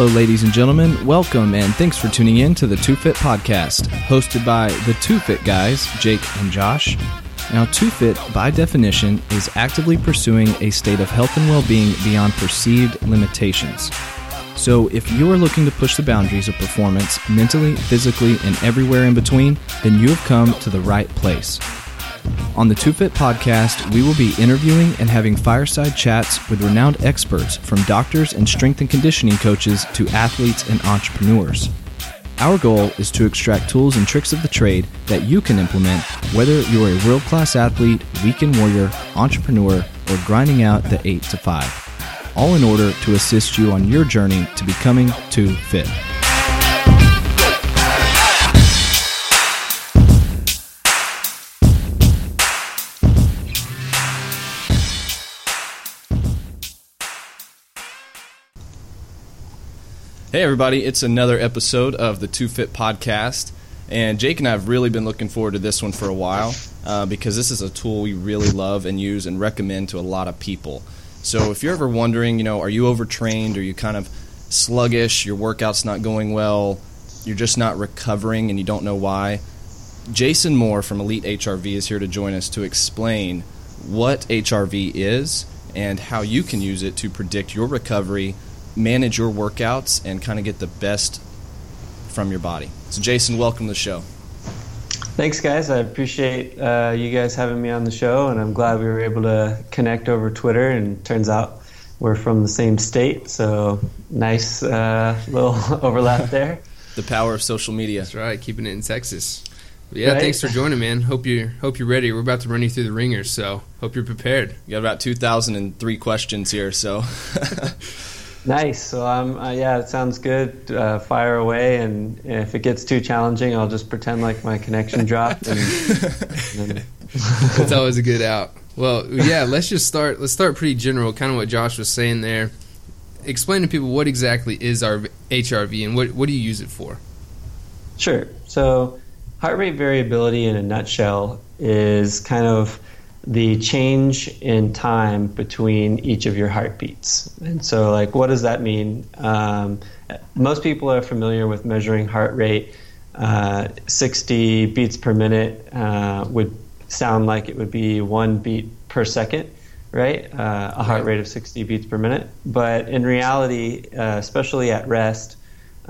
Hello, ladies and gentlemen. Welcome and thanks for tuning in to the Two Fit Podcast, hosted by the Two Fit guys, Jake and Josh. Now, Two Fit, by definition, is actively pursuing a state of health and well being beyond perceived limitations. So, if you are looking to push the boundaries of performance mentally, physically, and everywhere in between, then you have come to the right place. On the Two Fit podcast, we will be interviewing and having fireside chats with renowned experts from doctors and strength and conditioning coaches to athletes and entrepreneurs. Our goal is to extract tools and tricks of the trade that you can implement whether you're a world class athlete, weekend warrior, entrepreneur, or grinding out the 8 to 5, all in order to assist you on your journey to becoming Two fit. Hey, everybody, it's another episode of the Two Fit Podcast. And Jake and I have really been looking forward to this one for a while uh, because this is a tool we really love and use and recommend to a lot of people. So if you're ever wondering, you know, are you overtrained? Are you kind of sluggish? Your workout's not going well? You're just not recovering and you don't know why? Jason Moore from Elite HRV is here to join us to explain what HRV is and how you can use it to predict your recovery manage your workouts and kind of get the best from your body. So, Jason, welcome to the show. Thanks, guys. I appreciate uh, you guys having me on the show, and I'm glad we were able to connect over Twitter. And turns out we're from the same state, so nice uh, little overlap there. the power of social media. That's right, keeping it in Texas. But yeah, right. thanks for joining, man. Hope you hope you're ready. We're about to run you through the ringers, so hope you're prepared. You got about two thousand and three questions here, so. Nice. So um, uh, yeah, it sounds good. Uh, fire away, and if it gets too challenging, I'll just pretend like my connection dropped. And, and That's always a good out. Well, yeah. Let's just start. Let's start pretty general, kind of what Josh was saying there. Explain to people what exactly is our HRV and what what do you use it for? Sure. So, heart rate variability in a nutshell is kind of the change in time between each of your heartbeats. And so, like, what does that mean? Um, most people are familiar with measuring heart rate. Uh, 60 beats per minute uh, would sound like it would be one beat per second, right? Uh, a heart rate of 60 beats per minute. But in reality, uh, especially at rest,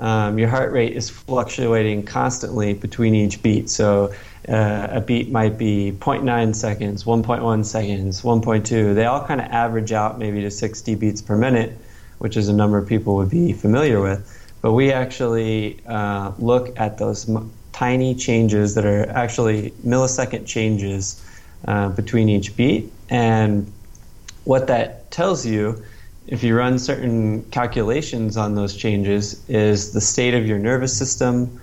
um, your heart rate is fluctuating constantly between each beat. So uh, a beat might be 0.9 seconds, 1.1 seconds, 1.2. They all kind of average out maybe to 60 beats per minute, which is a number people would be familiar with. But we actually uh, look at those m- tiny changes that are actually millisecond changes uh, between each beat. And what that tells you, if you run certain calculations on those changes, is the state of your nervous system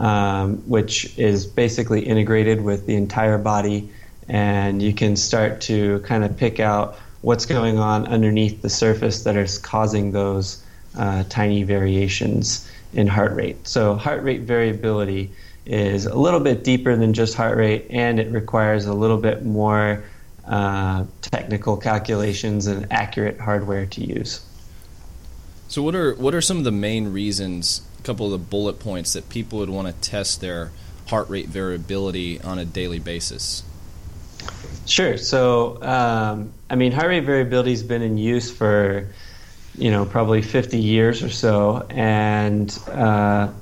um, which is basically integrated with the entire body. And you can start to kind of pick out what's going on underneath the surface that is causing those uh, tiny variations in heart rate. So, heart rate variability is a little bit deeper than just heart rate, and it requires a little bit more uh, technical calculations and accurate hardware to use. So, what are what are some of the main reasons a couple of the bullet points that people would want to test their heart rate variability on a daily basis? Sure. So, um, I mean, heart rate variability has been in use for, you know, probably 50 years or so, and uh,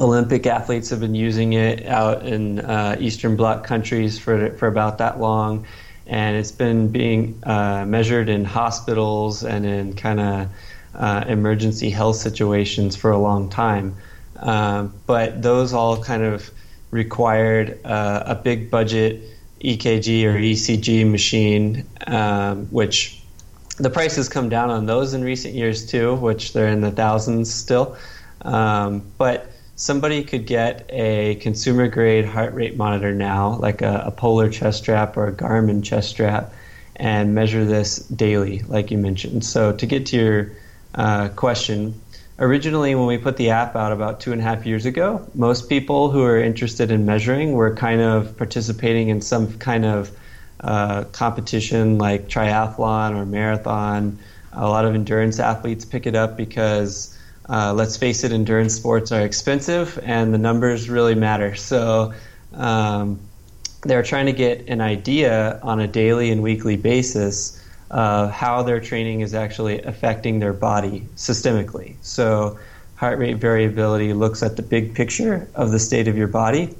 Olympic athletes have been using it out in uh, Eastern Bloc countries for for about that long, and it's been being uh, measured in hospitals and in kind of uh, emergency health situations for a long time. Um, but those all kind of required uh, a big budget EKG or ECG machine, um, which the prices come down on those in recent years too, which they're in the thousands still. Um, but somebody could get a consumer grade heart rate monitor now, like a, a Polar chest strap or a Garmin chest strap, and measure this daily, like you mentioned. So to get to your uh, question. Originally, when we put the app out about two and a half years ago, most people who are interested in measuring were kind of participating in some kind of uh, competition like triathlon or marathon. A lot of endurance athletes pick it up because uh, let's face it, endurance sports are expensive and the numbers really matter. So um, they're trying to get an idea on a daily and weekly basis of how their training is actually affecting their body systemically. So heart rate variability looks at the big picture of the state of your body.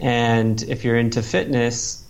And if you're into fitness,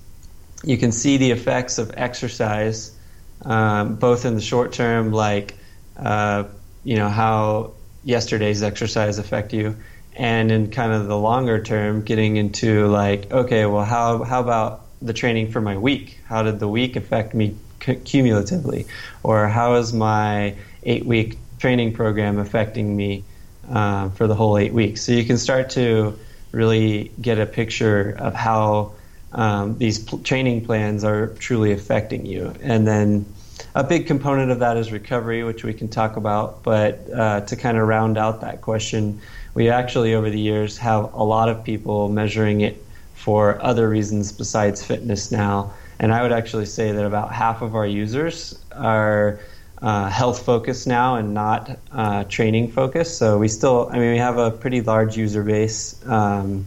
you can see the effects of exercise, um, both in the short term, like uh, you know how yesterday's exercise affect you, and in kind of the longer term, getting into like, okay, well, how how about the training for my week? How did the week affect me cumulatively, or how is my eight week training program affecting me uh, for the whole eight weeks? So you can start to really get a picture of how um, these pl- training plans are truly affecting you, and then a big component of that is recovery, which we can talk about. But uh, to kind of round out that question, we actually over the years have a lot of people measuring it for other reasons besides fitness now. And I would actually say that about half of our users are uh, health focused now and not uh, training focused. So we still, I mean, we have a pretty large user base, um,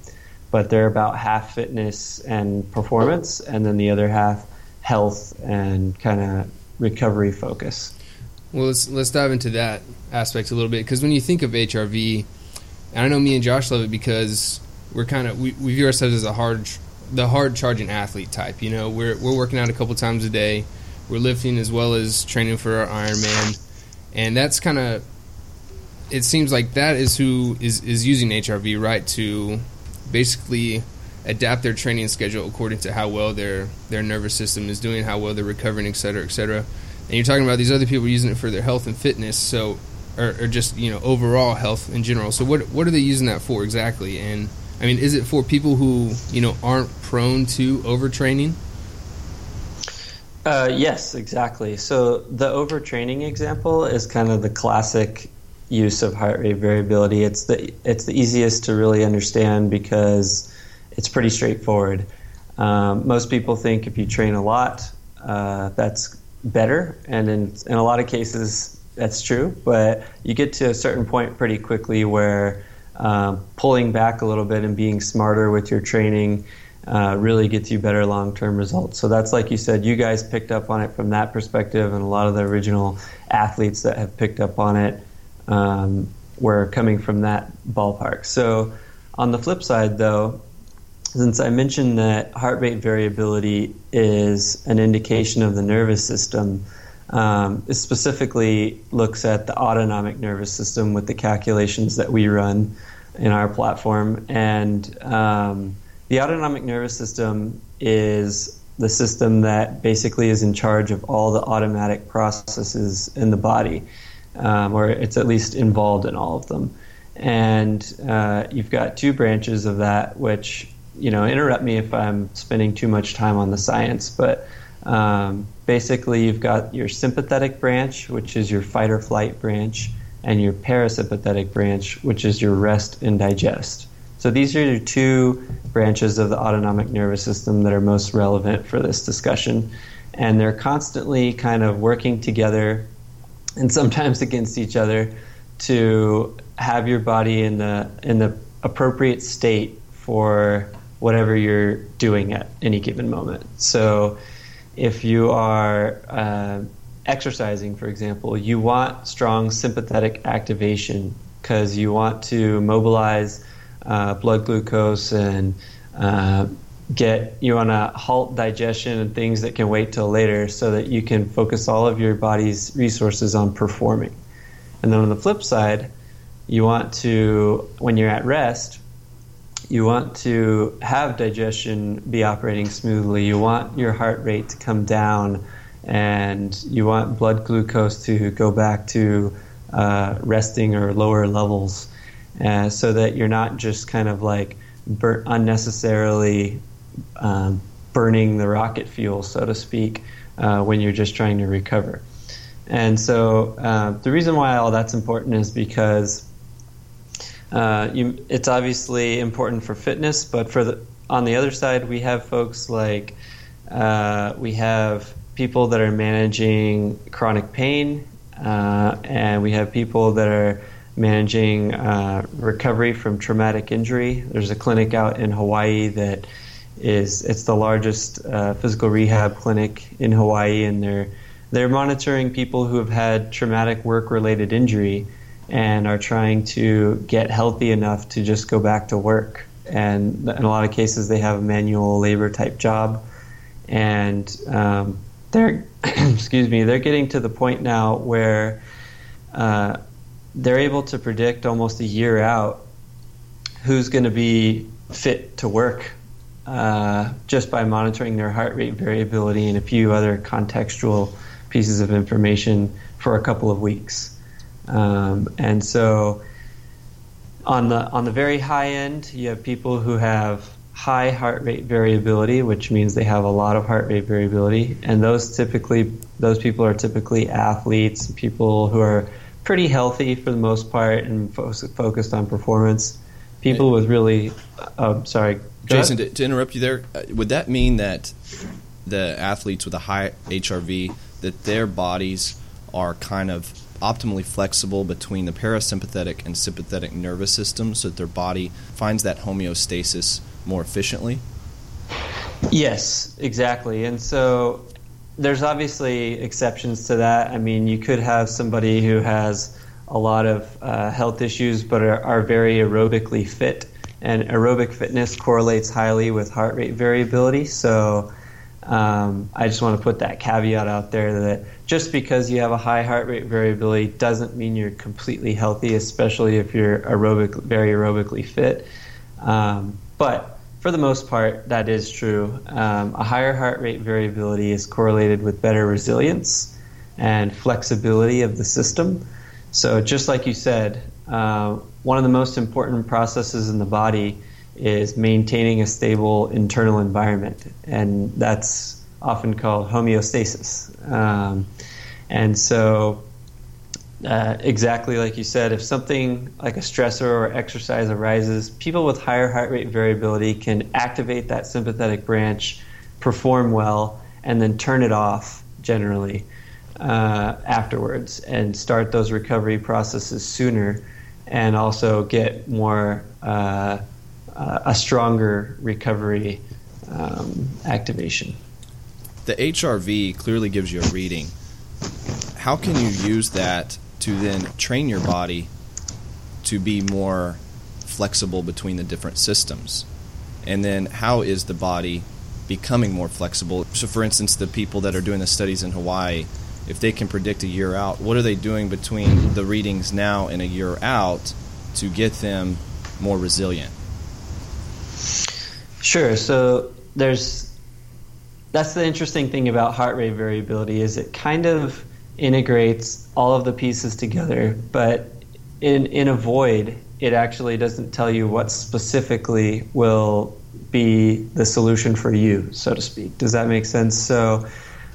but they're about half fitness and performance, and then the other half health and kind of recovery focus. Well, let's let's dive into that aspect a little bit because when you think of HRV, I know me and Josh love it because we're kind of we, we view ourselves as a hard the hard charging athlete type. You know, we're we're working out a couple times a day, we're lifting as well as training for our Ironman, and that's kind of it seems like that is who is is using HRV right to basically adapt their training schedule according to how well their their nervous system is doing, how well they're recovering, et cetera, et cetera. And you're talking about these other people using it for their health and fitness, so or, or just you know overall health in general. So what what are they using that for exactly? And I mean, is it for people who you know aren't prone to overtraining? Uh, yes, exactly. So the overtraining example is kind of the classic use of heart rate variability. It's the it's the easiest to really understand because it's pretty straightforward. Um, most people think if you train a lot, uh, that's better, and in, in a lot of cases, that's true. But you get to a certain point pretty quickly where um, pulling back a little bit and being smarter with your training uh, really gets you better long term results. So that's like you said, you guys picked up on it from that perspective, and a lot of the original athletes that have picked up on it um, were coming from that ballpark. So on the flip side, though, since I mentioned that heart rate variability is an indication of the nervous system, um, it specifically looks at the autonomic nervous system with the calculations that we run in our platform. And um, the autonomic nervous system is the system that basically is in charge of all the automatic processes in the body, um, or it's at least involved in all of them. And uh, you've got two branches of that, which you know, interrupt me if I'm spending too much time on the science, but um, basically you've got your sympathetic branch, which is your fight or flight branch, and your parasympathetic branch, which is your rest and digest. So these are your two branches of the autonomic nervous system that are most relevant for this discussion. And they're constantly kind of working together and sometimes against each other to have your body in the in the appropriate state for whatever you're doing at any given moment. So, if you are uh, exercising, for example, you want strong sympathetic activation because you want to mobilize uh, blood glucose and uh, get you want to halt digestion and things that can wait till later so that you can focus all of your body's resources on performing. And then on the flip side, you want to, when you're at rest, you want to have digestion be operating smoothly. You want your heart rate to come down, and you want blood glucose to go back to uh, resting or lower levels, uh, so that you're not just kind of like bur- unnecessarily um, burning the rocket fuel, so to speak, uh, when you're just trying to recover. And so uh, the reason why all that's important is because uh, you, it's obviously important for fitness, but for the on the other side, we have folks like uh, we have people that are managing chronic pain, uh, and we have people that are managing uh, recovery from traumatic injury. There's a clinic out in Hawaii that is it's the largest uh, physical rehab clinic in Hawaii, and they're they're monitoring people who have had traumatic work-related injury and are trying to get healthy enough to just go back to work. And in a lot of cases, they have a manual labor type job, and um, they're excuse me, they're getting to the point now where uh, they're able to predict almost a year out who's going to be fit to work uh, just by monitoring their heart rate variability and a few other contextual pieces of information for a couple of weeks. Um, and so on the on the very high end, you have people who have high heart rate variability, which means they have a lot of heart rate variability, and those typically those people are typically athletes, people who are pretty healthy for the most part and fo- focused on performance. People with really, uh, sorry, Jason, to, to, interrupt you there, uh, would that mean that the athletes with a high HRV that their bodies are kind of optimally flexible between the parasympathetic and sympathetic nervous systems, so that their body finds that homeostasis more efficiently? Yes, exactly. And so there's obviously exceptions to that. I mean, you could have somebody who has a lot of uh, health issues but are, are, very aerobically fit, and aerobic fitness correlates highly with heart rate variability. So um, I just want to put that caveat out there that just because you have a high heart rate variability doesn't mean you're completely healthy, especially if you're aerobic, very aerobically fit. Um, but for the most part, that is true. Um, a higher heart rate variability is correlated with better resilience and flexibility of the system. So, just like you said, uh, one of the most important processes in the body is maintaining a stable internal environment, and that's often called homeostasis. Um, and so, uh, exactly like you said, if something like a stressor or exercise arises, people with higher heart rate variability can activate that sympathetic branch, perform well, and then turn it off generally uh, afterwards and start those recovery processes sooner and also get more uh, uh a stronger recovery um, activation. The HRV clearly gives you a reading. How can you use that to then train your body to be more flexible between the different systems. And then how is the body becoming more flexible? So, for instance, the people that are doing the studies in Hawaii, if they can predict a year out, what are they doing between the readings now and a year out to get them more resilient? Sure. So there's that's the interesting thing about heart rate variability is it kind of integrates all of the pieces together, but in in a void, it actually doesn't tell you what specifically will be the solution for you, so to speak. Does that make sense? So,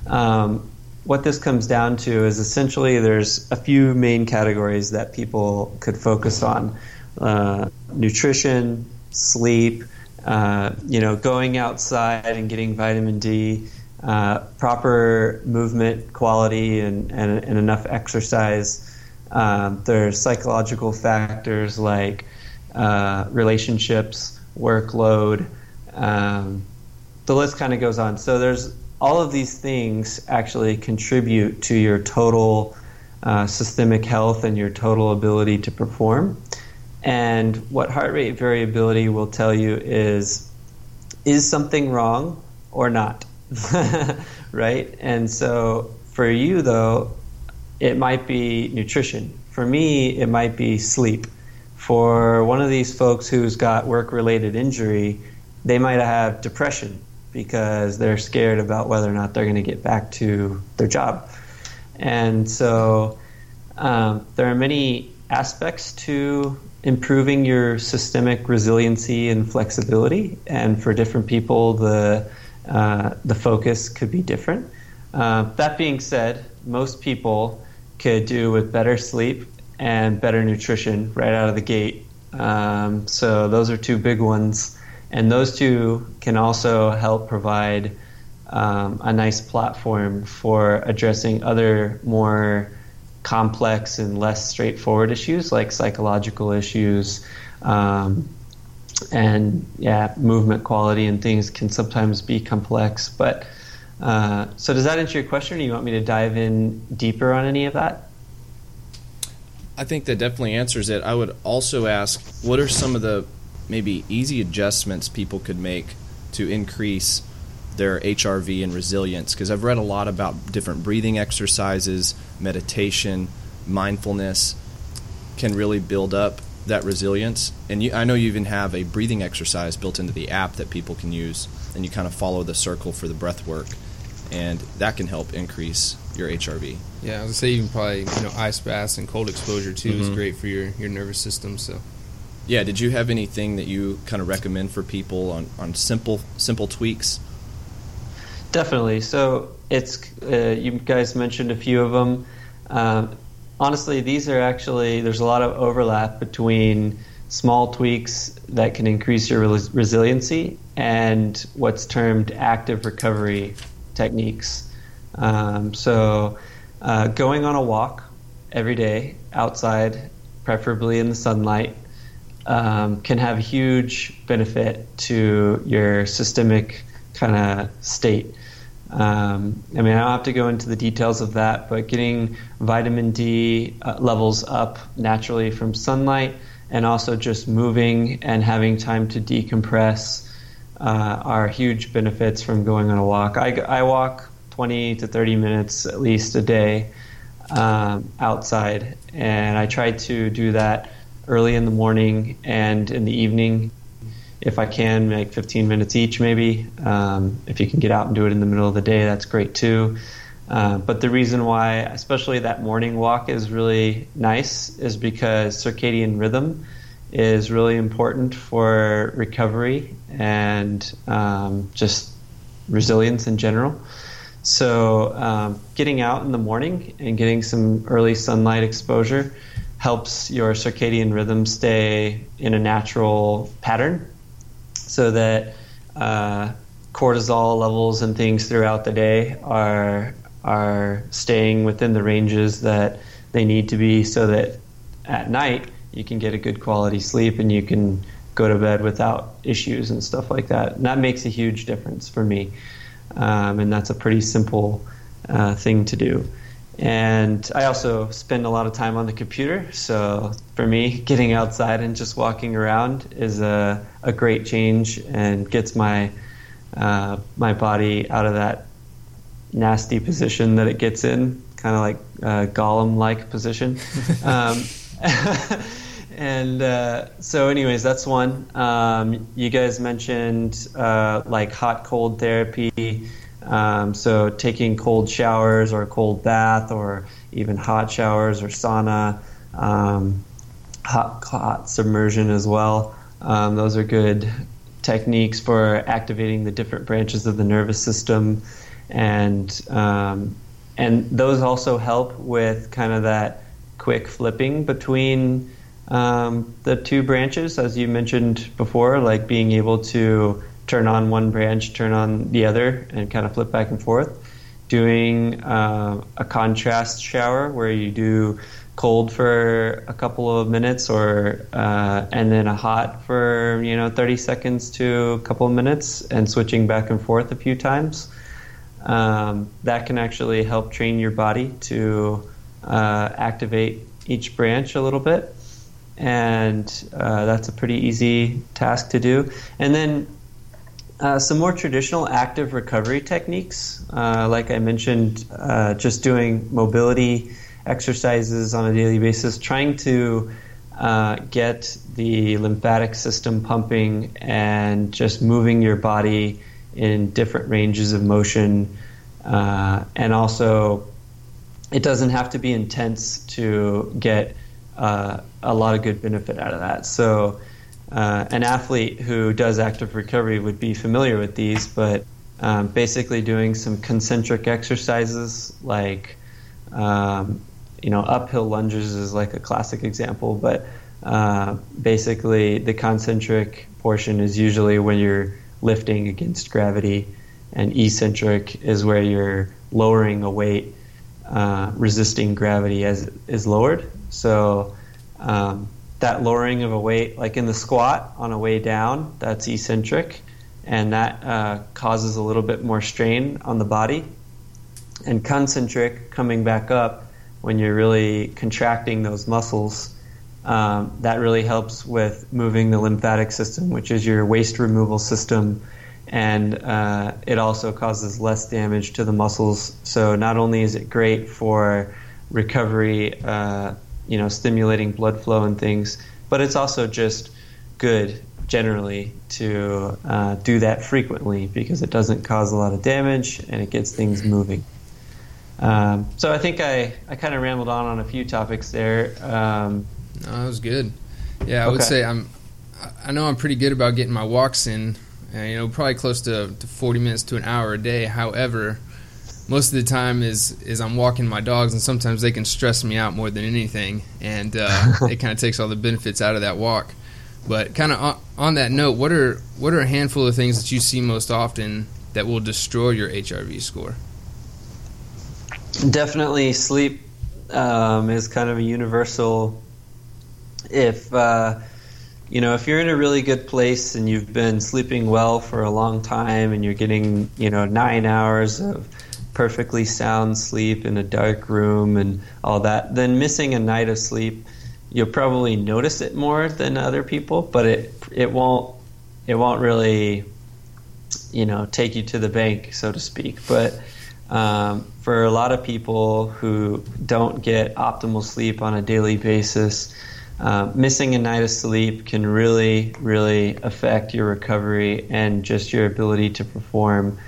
um, what this comes down to is essentially there's a few main categories that people could focus on: uh, nutrition, sleep, uh, you know, going outside and getting vitamin D, uh, proper movement quality and, and, and enough exercise. Um, there are psychological factors like uh, relationships, workload. Um, the list kind of goes on. So there's all of these things actually contribute to your total uh, systemic health and your total ability to perform. And what heart rate variability will tell you is is something wrong or not? right? And so for you, though, it might be nutrition. For me, it might be sleep. For one of these folks who's got work related injury, they might have depression because they're scared about whether or not they're going to get back to their job. And so um, there are many aspects to improving your systemic resiliency and flexibility. And for different people, the uh, the focus could be different. Uh, that being said, most people could do with better sleep and better nutrition right out of the gate. Um, so those are two big ones, and those two can also help provide um, a nice platform for addressing other more complex and less straightforward issues like psychological issues. Um, and yeah, movement quality and things can sometimes be complex. But uh, so, does that answer your question, or you want me to dive in deeper on any of that? I think that definitely answers it. I would also ask what are some of the maybe easy adjustments people could make to increase their HRV and resilience? Because I've read a lot about different breathing exercises, meditation, mindfulness can really build up that resilience. And you, I know you even have a breathing exercise built into the app that people can use, and you kind of follow the circle for the breath work, and that can help increase your HRV. Yeah, I would say even probably you know ice baths and cold exposure too mm-hmm. is great for your, your nervous system. So. Yeah, did you have anything that you kind of recommend for people on, on simple simple tweaks? Definitely. So it's uh, you guys mentioned a few of them. Um, honestly, these are actually there's a lot of overlap between small tweaks that can increase your res- resiliency and what's termed active recovery techniques. Um, so, uh, going on a walk every day outside, preferably in the sunlight, um, can have a huge benefit to your systemic kind of state. Um, I mean, I don't have to go into the details of that, but getting vitamin D uh, levels up naturally from sunlight and also just moving and having time to decompress uh, are huge benefits from going on a walk. I, I walk 20 to 30 minutes at least a day um, outside, and I try to do that early in the morning and in the evening if I can, make 15 minutes each, maybe. Um, if you can get out and do it in the middle of the day, that's great too. Uh, but the reason why, especially that morning walk, is really nice is because circadian rhythm is really important for recovery and um, just resilience in general. So, um, getting out in the morning and getting some early sunlight exposure helps your circadian rhythm stay in a natural pattern so that uh, cortisol levels and things throughout the day are are staying within the ranges that they need to be so that at night you can get a good quality sleep and you can go to bed without issues and stuff like that. And that makes a huge difference for me. Um, and that's a pretty simple uh, thing to do. And I also spend a lot of time on the computer. So for me, getting outside and just walking around is a, a great change and gets my uh, my body out of that nasty position that it gets in, kind of like uh, Gollum-like position. um, and uh, so, anyways, that's one. Um, you guys mentioned uh, like hot cold therapy. Um, so taking cold showers or a cold bath or even hot showers or sauna, um, hot, hot submersion as well. Um, those are good techniques for activating the different branches of the nervous system, and um, and those also help with kind of that quick flipping between um, the two branches, as you mentioned before, like being able to turn on one branch, turn on the other, and kind of flip back and forth. Doing uh, a contrast shower where you do cold for a couple of minutes, or uh, and then a hot for you know 30 seconds to a couple of minutes, and switching back and forth a few times. Um, that can actually help train your body to uh, activate each branch a little bit and uh, that's a pretty easy task to do. And then uh, some more traditional active recovery techniques, uh, like I mentioned, uh, just doing mobility exercises on a daily basis, trying to uh, get the lymphatic system pumping and just moving your body in different ranges of motion. Uh, and also, it doesn't have to be intense to get uh, a lot of good benefit out of that. So, uh, an athlete who does active recovery would be familiar with these, but um, basically doing some concentric exercises like um, you know uphill lunges is like a classic example, but uh, basically the concentric portion is usually when you're lifting against gravity, and eccentric is where you're lowering a weight uh, resisting gravity as is lowered. So um, that lowering of a weight, like in the squat on a way down, that's eccentric, and that uh, causes a little bit more strain on the body. And concentric, coming back up when you're really contracting those muscles, um, that really helps with moving the lymphatic system, which is your waste removal system and uh, it also causes less damage to the muscles. So not only is it great for recovery, uh, you know, stimulating blood flow and things, but it's also just good generally to uh, do that frequently because it doesn't cause a lot of damage and it gets things moving. Um, so I think I, I kind of rambled on on a few topics there. Um, no, that was good. Yeah, I would say I'm. I know I'm pretty good about getting my walks in and, you know, probably close to, to 40 minutes to an hour a day. However, most of the time is is I'm walking my dogs, and sometimes they can stress me out more than anything, and uh, it kind of takes all the benefits out of that walk. But kind of on, on, that note, what are what are a handful of things that you see most often that will destroy your HRV score? Definitely, sleep um, is kind of a universal. If uh, you know, if you're in a really good place and you've been sleeping well for a long time and you're getting, you know, nine hours of perfectly sound sleep in a dark room and all that, then missing a night of sleep, you'll probably notice it more than other people, but it it won't it won't really, you know, take you to the bank, so to speak. But um, for a lot of people who don't get optimal sleep on a daily basis, uh, missing a night of sleep can really, really affect your recovery and just your ability to perform.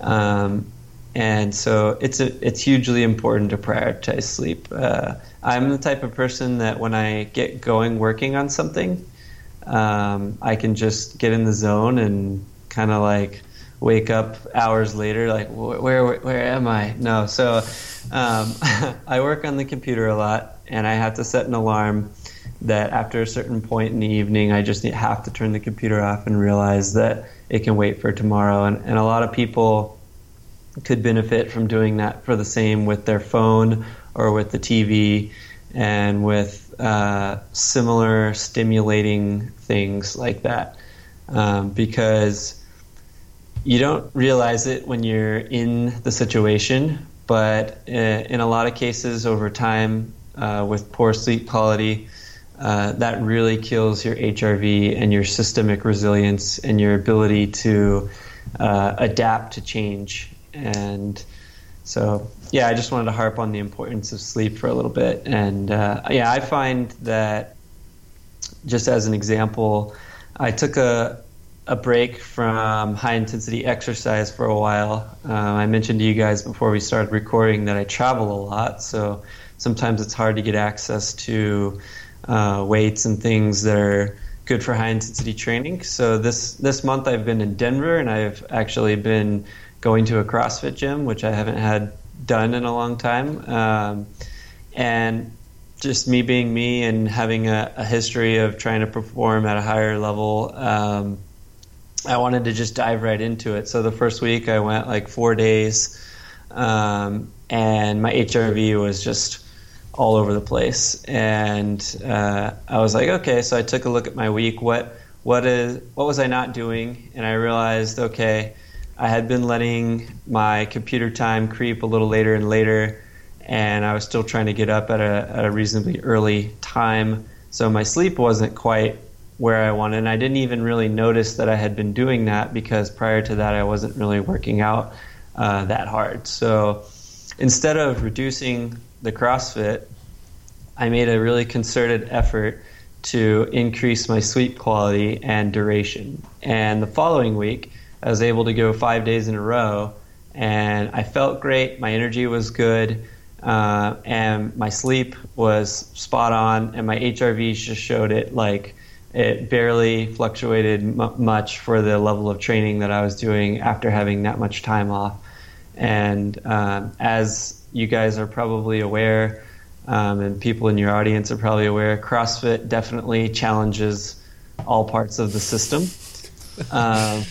Um, and so it's a, it's hugely important to prioritize sleep. Uh, I'm the type of person that when I get going working on something, um, I can just get in the zone and kind of like wake up hours later, like where where, where am I? No, so um, I work on the computer a lot, and I have to set an alarm that after a certain point in the evening, I just have to turn the computer off and realize that it can wait for tomorrow. And, and a lot of people could benefit from doing that for the same with their phone or with the TV and with uh, similar stimulating things like that. Um, because you don't realize it when you're in the situation, but uh, in a lot of cases over time, uh, with poor sleep quality, uh, that really kills your HRV and your systemic resilience and your ability to uh, adapt to change. And so, yeah, I just wanted to harp on the importance of sleep for a little bit. And uh, yeah, I find that just as an example, I took a a break from high intensity exercise for a while. Uh, I mentioned to you guys before we started recording that I travel a lot, so sometimes it's hard to get access to uh, weights and things that are good for high intensity training. So this this month I've been in Denver and I've actually been going to a CrossFit gym, which I haven't had done in a long time. Um, and just me being me and having a, a, history of trying to perform at a higher level, um, I wanted to just dive right into it. So the first week I went like four days, um, and my HRV was just all over the place. And uh, I was like, okay. So I took a look at my week. What what is what was I not doing? And I realized, okay, I had been letting my computer time creep a little later and later, and I was still trying to get up at a, at a reasonably early time. So my sleep wasn't quite where I wanted. And I didn't even really notice that I had been doing that because prior to that, I wasn't really working out uh, that hard. So instead of reducing the CrossFit, I made a really concerted effort to increase my sleep quality and duration. And the following week, I was able to go five days in a row, and I felt great. My energy was good, uh, and my sleep was spot on, and my HRV just showed it like it barely fluctuated m- much for the level of training that I was doing after having that much time off. And um, as you guys are probably aware, um, and people in your audience are probably aware, CrossFit definitely challenges all parts of the system. Um,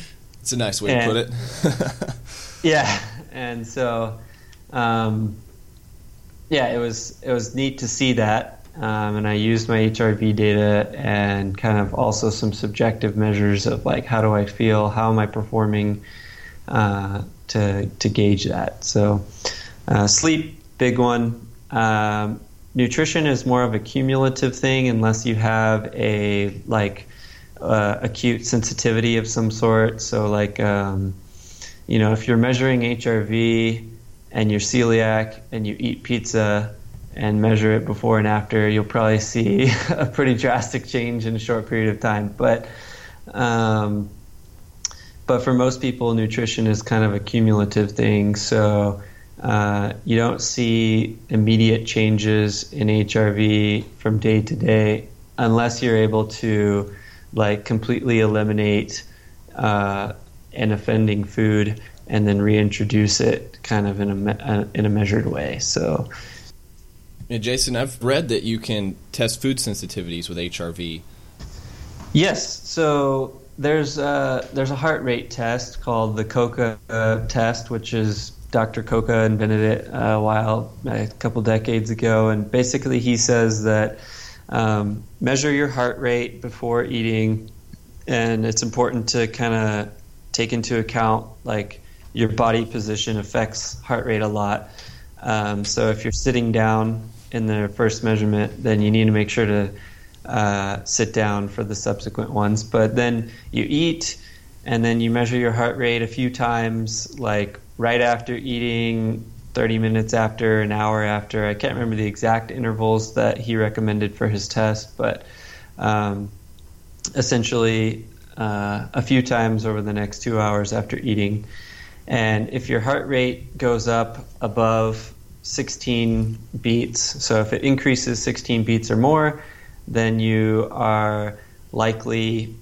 it's a nice way and, to put it. yeah, and so um, yeah, it was it was neat to see that, um, and I used my HRV data and kind of also some subjective measures of like how do I feel, how am I performing, uh, to to gauge that. So, uh, sleep, big one. Um, nutrition is more of a cumulative thing unless you have a like uh, acute sensitivity of some sort. So like um, you know if you're measuring HRV and you're celiac and you eat pizza and measure it before and after, you'll probably see a pretty drastic change in a short period of time. But um, but for most people, nutrition is kind of a cumulative thing. So uh, you don't see immediate changes in HRV from day to day unless you're able to like completely eliminate uh, an offending food and then reintroduce it kind of in a uh, in a measured way. So, yeah, Jason, I've read that you can test food sensitivities with HRV. Yes, so there's a, there's a heart rate test called the COCA uh, test, which is Dr. Coca invented it a while, a couple decades ago, and basically he says that um, measure your heart rate before eating, and it's important to kind of take into account like your body position affects heart rate a lot. Um, so if you're sitting down in the first measurement, then you need to make sure to uh, sit down for the subsequent ones. But then you eat, and then you measure your heart rate a few times, like right after eating, 30 minutes after, an hour after. I can't remember the exact intervals that he recommended for his test, but um, essentially uh, a few times over the next two hours after eating. And if your heart rate goes up above 16 beats, so if it increases 16 beats or more, then you are likely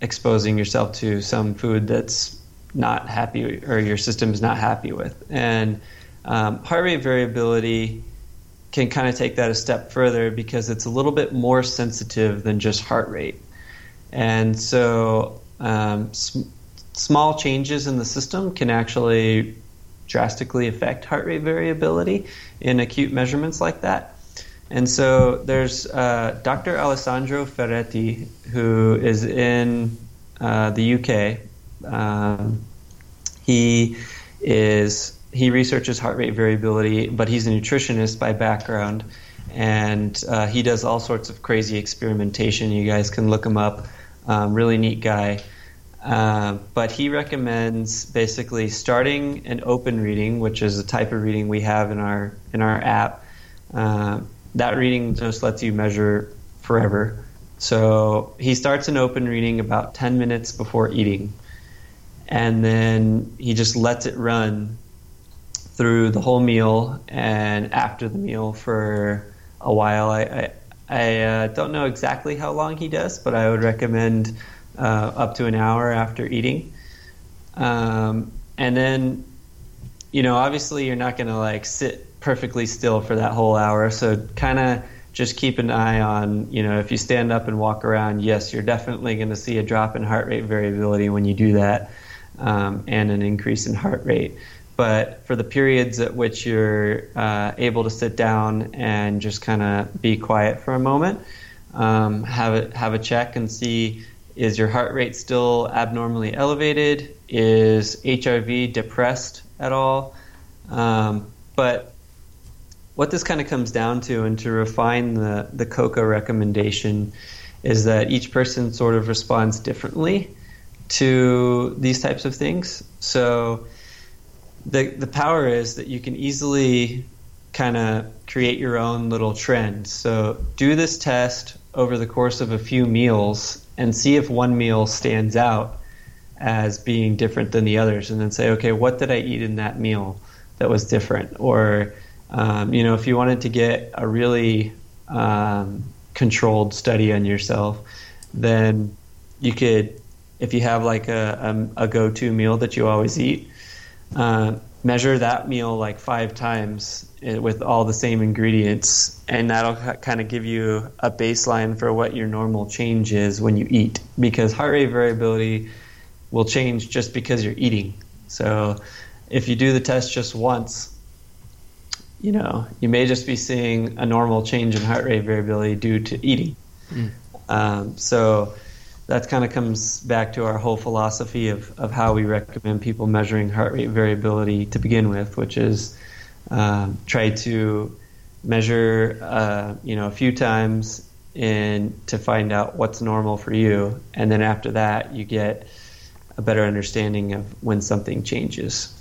exposing yourself to some food that's not happy or your system is not happy with. And um, heart rate variability can kind of take that a step further because it's a little bit more sensitive than just heart rate. And so um, sm- small changes in the system can actually drastically affect heart rate variability in acute measurements like that. And so there's uh, Dr. Alessandro Ferretti, who is in uh, the UK, um, he is he researches heart rate variability, but he's a nutritionist by background, and uh, he does all sorts of crazy experimentation. You guys can look him up. Um, really neat guy. Uh, but he recommends basically starting an open reading, which is a type of reading we have in our in our app. Uh, that reading just lets you measure forever. So he starts an open reading about 10 minutes before eating and then he just lets it run through the whole meal and after the meal for a while. I I, I uh, don't know exactly how long he does, but I would recommend uh, up to an hour after eating. Um, and then, you know, obviously you're not going to like sit perfectly still for that whole hour, so kind of just keep an eye on, you know, if you stand up and walk around, yes, you're definitely going to see a drop in heart rate variability when you do that um, and an increase in heart rate. But for the periods at which you're uh, able to sit down and just kind of be quiet for a moment, um, have a, have a check and see is your heart rate still abnormally elevated? Is HRV depressed at all? Um, but what this kind of comes down to, and to refine the, the Coca recommendation, is that each person sort of responds differently to these types of things. So the the power is that you can easily kind of create your own little trend. So do this test over the course of a few meals and see if one meal stands out as being different than the others, and then say, okay, what did I eat in that meal that was different? Or um, you know, if you wanted to get a really um, controlled study on yourself, then you could if you have like a, a, a go-to meal that you always eat, uh, measure that meal like five times eh, with all the same ingredients, and that'll kind of give you a baseline for what your normal change is when you eat. Because heart rate variability will change just because you're eating. So if you do the test just once, you know, you may just be seeing a normal change in heart rate variability due to eating. Mm. Um, so that kind of comes back to our whole philosophy of, of how we recommend people measuring heart rate variability to begin with, which is um, try to measure, uh, you know, a few times and to find out what's normal for you, and then after that, you get a better understanding of when something changes.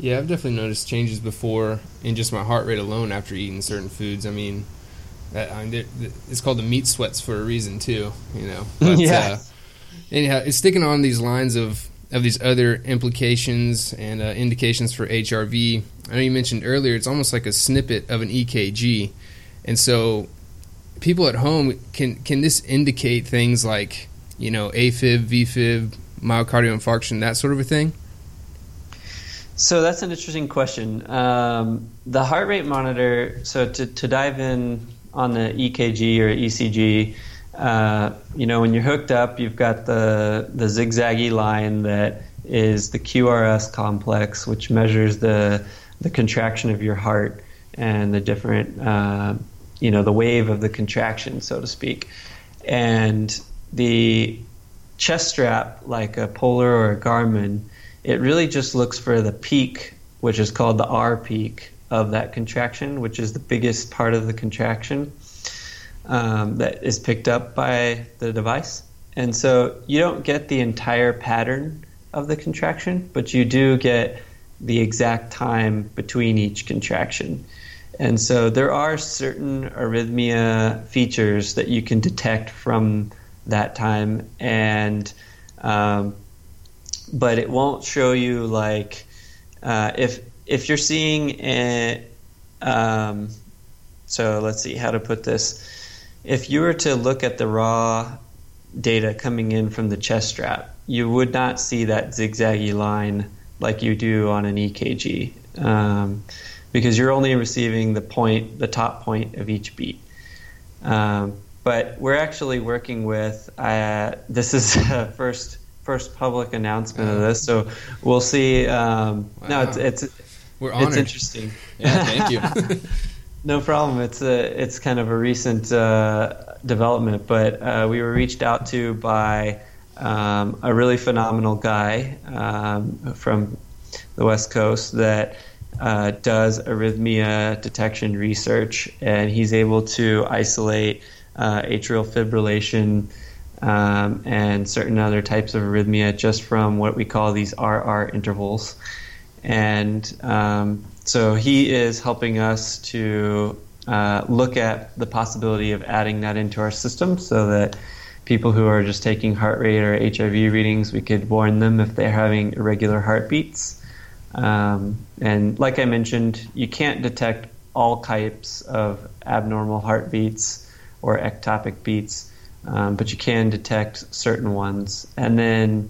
Yeah, I've definitely noticed changes before in just my heart rate alone after eating certain foods. I mean, that, I mean it's called the meat sweats for a reason too, you know. But, yeah. Uh, anyhow, it's sticking on these lines of of these other implications and uh, indications for HRV. I know you mentioned earlier it's almost like a snippet of an EKG, and so people at home can can this indicate things like you know AFib, VFib, myocardial infarction, that sort of a thing? So that's an interesting question. Um, the heart rate monitor. So to, to dive in on the EKG or ECG, uh, you know, when you're hooked up, you've got the the zigzaggy line that is the QRS complex, which measures the the contraction of your heart and the different, uh, you know, the wave of the contraction, so to speak. And the chest strap, like a Polar or a Garmin, it really just looks for the peak, which is called the R peak of that contraction, which is the biggest part of the contraction um, that is picked up by the device. And so you don't get the entire pattern of the contraction, but you do get the exact time between each contraction. And so there are certain arrhythmia features that you can detect from that time, and um, but it won't show you like uh, if if you're seeing a, um, so let's see how to put this if you were to look at the raw data coming in from the chest strap, you would not see that zigzaggy line like you do on an EKG um, because you're only receiving the point, the top point of each beat. Um, but we're actually working with uh, this is a first first public announcement of this, so we'll see. Um, wow. No, it's it's we're honored. It's interesting. Yeah, thank you. No problem. It's a it's kind of a recent uh, development, but uh, we were reached out to by um, a really phenomenal guy um, from the West Coast that uh, does arrhythmia detection research, and he's able to isolate uh, atrial fibrillation. Um, and certain other types of arrhythmia just from what we call these RR intervals. And um, so he is helping us to uh, look at the possibility of adding that into our system so that people who are just taking heart rate or HRV readings, we could warn them if they're having irregular heartbeats. Um, and like I mentioned, you can't detect all types of abnormal heartbeats or ectopic beats, um, but you can detect certain ones. And then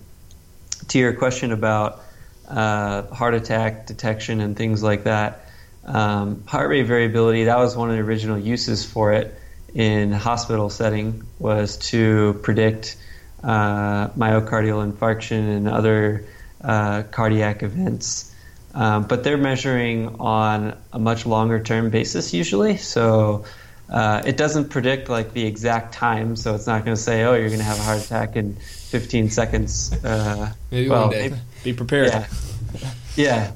to your question about uh, heart attack detection and things like that. Um, heart rate variability, that was one of the original uses for it in hospital setting, was to predict uh, myocardial infarction and other uh, cardiac events. Um, but they're measuring on a much longer term basis usually. So uh, it doesn't predict like the exact time. So it's not going to say, oh, you're going to have a heart attack in 15 seconds. Uh, maybe well, one day. Maybe, be prepared. Yeah. yeah.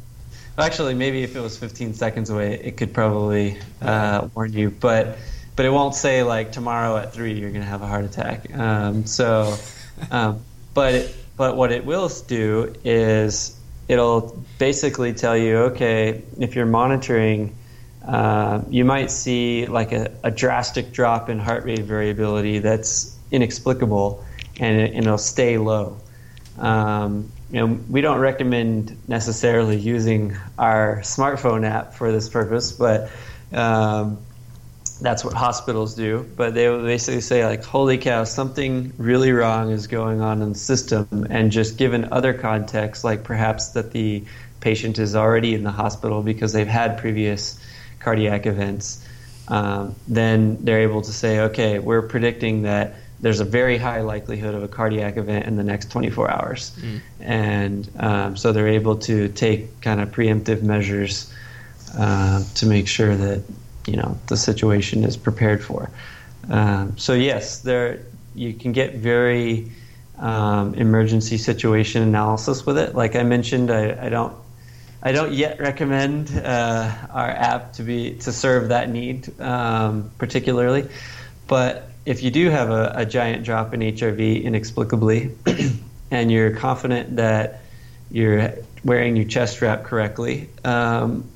Actually, maybe if it was 15 seconds away, it could probably uh, warn you. But but it won't say like tomorrow at three you're going to have a heart attack. Um, so, um, but it, but what it will do is it'll basically tell you, okay, if you're monitoring, uh, you might see like a, a, drastic drop in heart rate variability that's inexplicable, and, it, it'll stay low. Um, you know, we don't recommend necessarily using our smartphone app for this purpose, but um, that's what hospitals do. But they basically say like, "Holy cow, something really wrong is going on in the system," and just given other context, like perhaps that the patient is already in the hospital because they've had previous cardiac events, um, then they're able to say, "Okay, we're predicting that." there's a very high likelihood of a cardiac event in the next 24 hours. Mm. And um, so they're able to take kind of preemptive measures uh, to make sure that you know the situation is prepared for. Um, so yes, there you can get very um, emergency situation analysis with it. Like I mentioned, I, I don't I don't yet recommend uh, our app to be to serve that need um, particularly, but if you do have a, a giant drop in HRV inexplicably, and you're confident that you're wearing your chest strap correctly, um,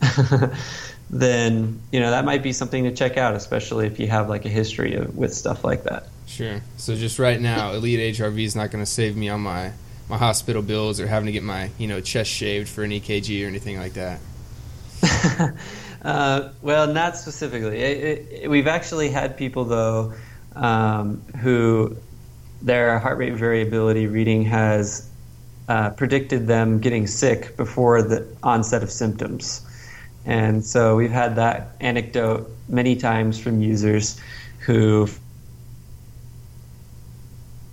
then you know that might be something to check out, especially if you have like a history of, with stuff like that. Sure. So just right now, Elite HRV is not going to save me on my my hospital bills or having to get my you know chest shaved for an EKG or anything like that. uh, well, not specifically. It, it, we've actually had people though um, who their heart rate variability reading has uh, predicted them getting sick before the onset of symptoms. And so we've had that anecdote many times from users who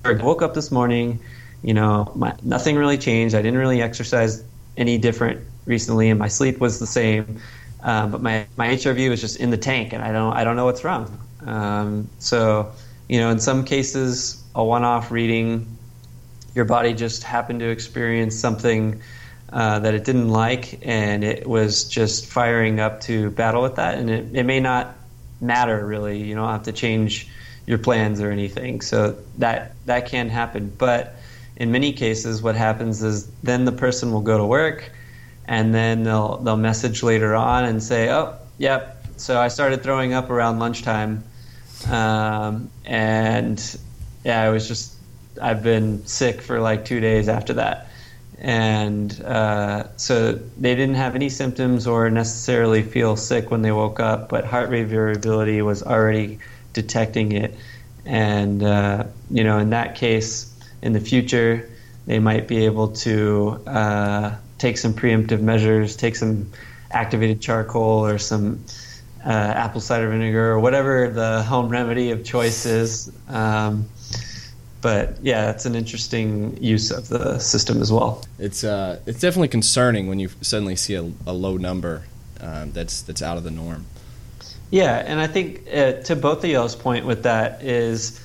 woke up this morning, you know, my, nothing really changed. I didn't really exercise any different recently, and my sleep was the same. Um, but my, my HRV was just in the tank, and I don't I don't know what's wrong. Um, so, you know, in some cases, a one-off reading, your body just happened to experience something uh, that it didn't like, and it was just firing up to battle with that. And it, it may not matter really. You don't have to change your plans or anything. So that that can happen. But in many cases, what happens is then the person will go to work, and then they'll they'll message later on and say, "Oh, yep. So I started throwing up around lunchtime, um, and yeah, I was just I've been sick for like two days after that." and uh, so they didn't have any symptoms or necessarily feel sick when they woke up, but heart rate variability was already detecting it, and uh, you know, in that case, in the future, they might be able to uh, take some preemptive measures, take some activated charcoal or some uh, apple cider vinegar or whatever the home remedy of choice is. Um, but yeah, it's an interesting use of the system as well. It's uh, it's definitely concerning when you suddenly see a, a low number um, that's that's out of the norm. Yeah, and I think uh, to both of y'all's point with that is,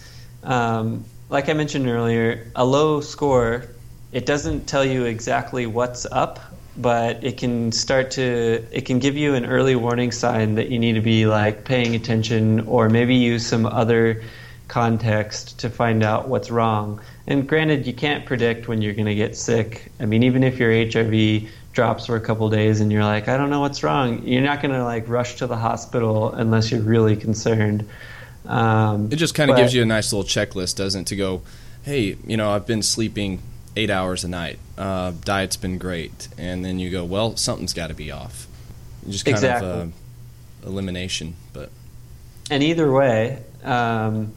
um, like I mentioned earlier, a low score it doesn't tell you exactly what's up, but it can start to it can give you an early warning sign that you need to be like paying attention or maybe use some other context to find out what's wrong. And granted, you can't predict when you're going to get sick. I mean, even if your HRV drops for a couple days and you're like, I don't know what's wrong, you're not going to like rush to the hospital unless you're really concerned. Um, it just kind of gives you a nice little checklist, doesn't it? To go, hey, you know, I've been sleeping eight hours a night. Uh, diet's been great, and then you go, well, something's got to be off. Just kind exactly. of uh, elimination, but. And either way, um,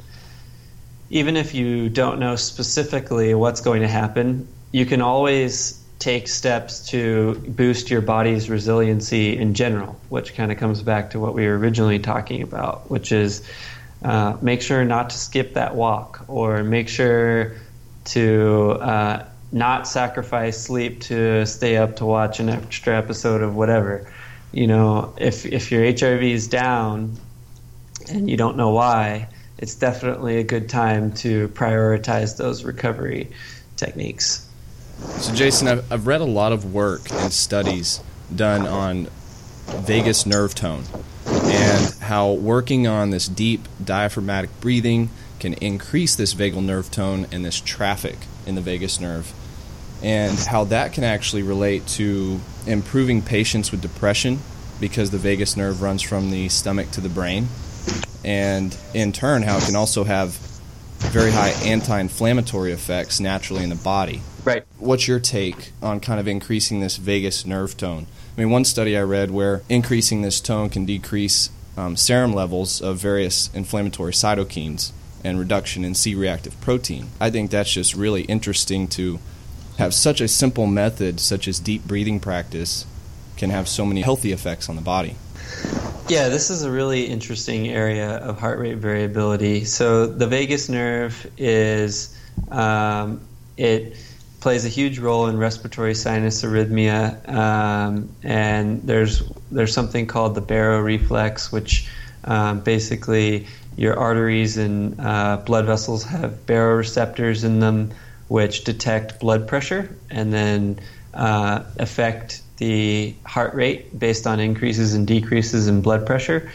even if you don't know specifically what's going to happen, you can always take steps to boost your body's resiliency in general, which kind of comes back to what we were originally talking about, which is uh, make sure not to skip that walk or make sure to uh, not sacrifice sleep to stay up to watch an extra episode of whatever. You know, if, if your HRV is down and you don't know why, it's definitely a good time to prioritize those recovery techniques. So, Jason, I've, I've read a lot of work and studies done on vagus nerve tone and how working on this deep diaphragmatic breathing can increase this vagal nerve tone and this traffic in the vagus nerve, and how that can actually relate to improving patients with depression because the vagus nerve runs from the stomach to the brain and in turn, how it can also have very high anti-inflammatory effects naturally in the body. Right. What's your take on kind of increasing this vagus nerve tone? I mean, one study I read where increasing this tone can decrease um, serum levels of various inflammatory cytokines and reduction in C-reactive protein. I think that's just really interesting to have such a simple method, such as deep breathing practice, can have so many healthy effects on the body. Yeah, this is a really interesting area of heart rate variability. So the vagus nerve is um, it plays a huge role in respiratory sinus arrhythmia, um, and there's there's something called the baroreflex, which um, basically your arteries and uh, blood vessels have baroreceptors in them, which detect blood pressure and then uh, affect the heart rate based on increases and decreases in blood pressure.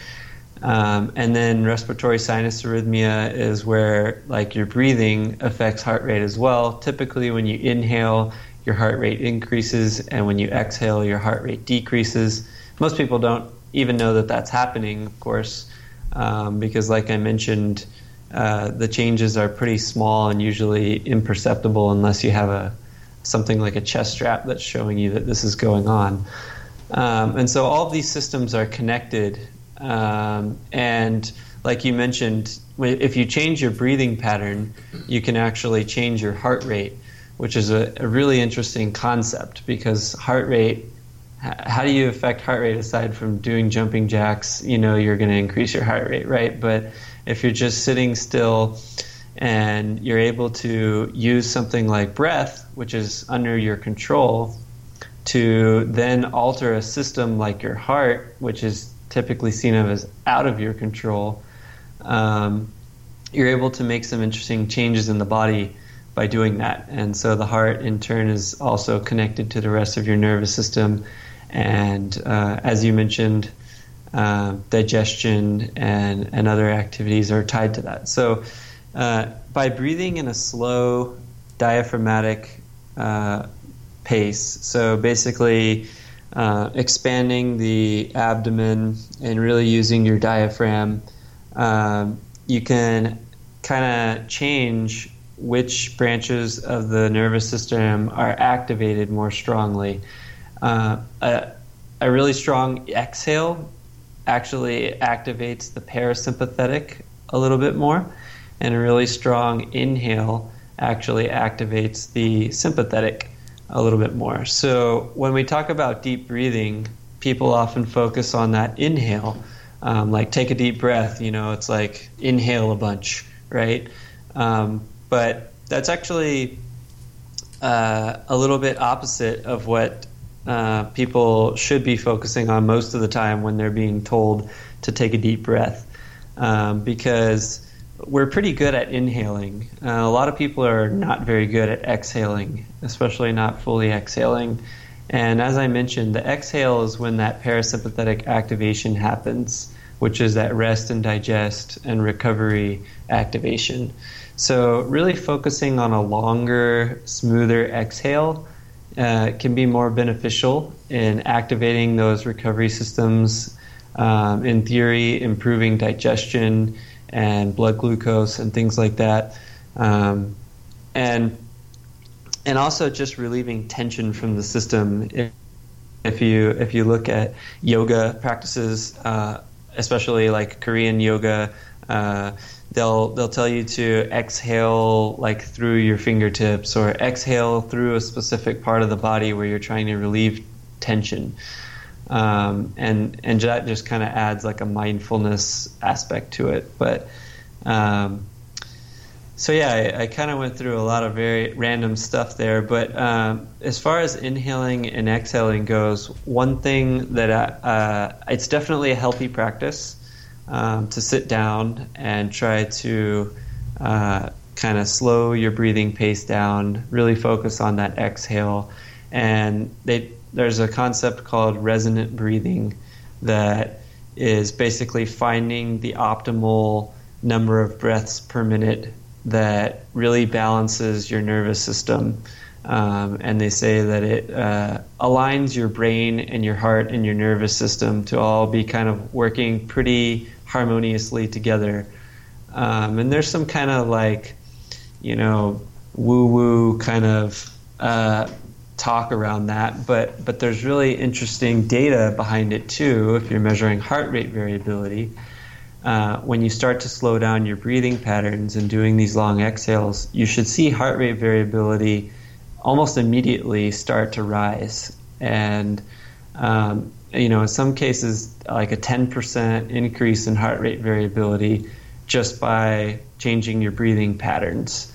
Um, and then respiratory sinus arrhythmia is where like your breathing affects heart rate as well. Typically, when you inhale, your heart rate increases, and when you exhale, your heart rate decreases. Most people don't even know that that's happening, of course, um, because, like I mentioned, uh, the changes are pretty small and usually imperceptible unless you have a something like a chest strap that's showing you that this is going on. Um, and so all of these systems are connected um, and like you mentioned, if you change your breathing pattern, you can actually change your heart rate, which is a, a really interesting concept because heart rate. How do you affect heart rate aside from doing jumping jacks? You know, you're going to increase your heart rate, right? But if you're just sitting still and you're able to use something like breath, which is under your control, to then alter a system like your heart, which is typically seen of as out of your control, um, you're able to make some interesting changes in the body by doing that. And so the heart, in turn, is also connected to the rest of your nervous system. And uh, as you mentioned, uh, digestion and, and other activities are tied to that. So uh, by breathing in a slow, diaphragmatic uh, pace, so basically, uh, expanding the abdomen and really using your diaphragm, um, you can kind of change which branches of the nervous system are activated more strongly. Uh, a, a really strong exhale actually activates the parasympathetic a little bit more, and a really strong inhale actually activates the sympathetic a little bit more. So when we talk about deep breathing, people often focus on that inhale, um, like take a deep breath. You know, it's like inhale a bunch, right? Um, but that's actually uh, a little bit opposite of what uh, people should be focusing on most of the time when they're being told to take a deep breath, um, because we're pretty good at inhaling. Uh, a lot of people are not very good at exhaling, especially not fully exhaling. And as I mentioned, the exhale is when that parasympathetic activation happens, which is that rest and digest and recovery activation. So, really focusing on a longer, smoother exhale uh, can be more beneficial in activating those recovery systems. Um, in theory, improving digestion and blood glucose and things like that. Um, and and also just relieving tension from the system. If, if you if you look at yoga practices, uh, especially like Korean yoga, uh, they'll they'll tell you to exhale like through your fingertips or exhale through a specific part of the body where you're trying to relieve tension. Um, and and that just kind of adds like a mindfulness aspect to it. But um, so yeah, I, I kind of went through a lot of very random stuff there. But um, as far as inhaling and exhaling goes, one thing that I, uh, it's definitely a healthy practice um, to sit down and try to uh, kind of slow your breathing pace down, really focus on that exhale, and they there's a concept called resonant breathing that is basically finding the optimal number of breaths per minute that really balances your nervous system. Um, and they say that it uh, aligns your brain and your heart and your nervous system to all be kind of working pretty harmoniously together. Um, and there's some kind of like, you know, woo woo kind of uh, talk around that, but but there's really interesting data behind it too. If you're measuring heart rate variability, uh, when you start to slow down your breathing patterns and doing these long exhales, you should see heart rate variability almost immediately start to rise. And um, you know, in some cases, like a 10% increase in heart rate variability just by changing your breathing patterns.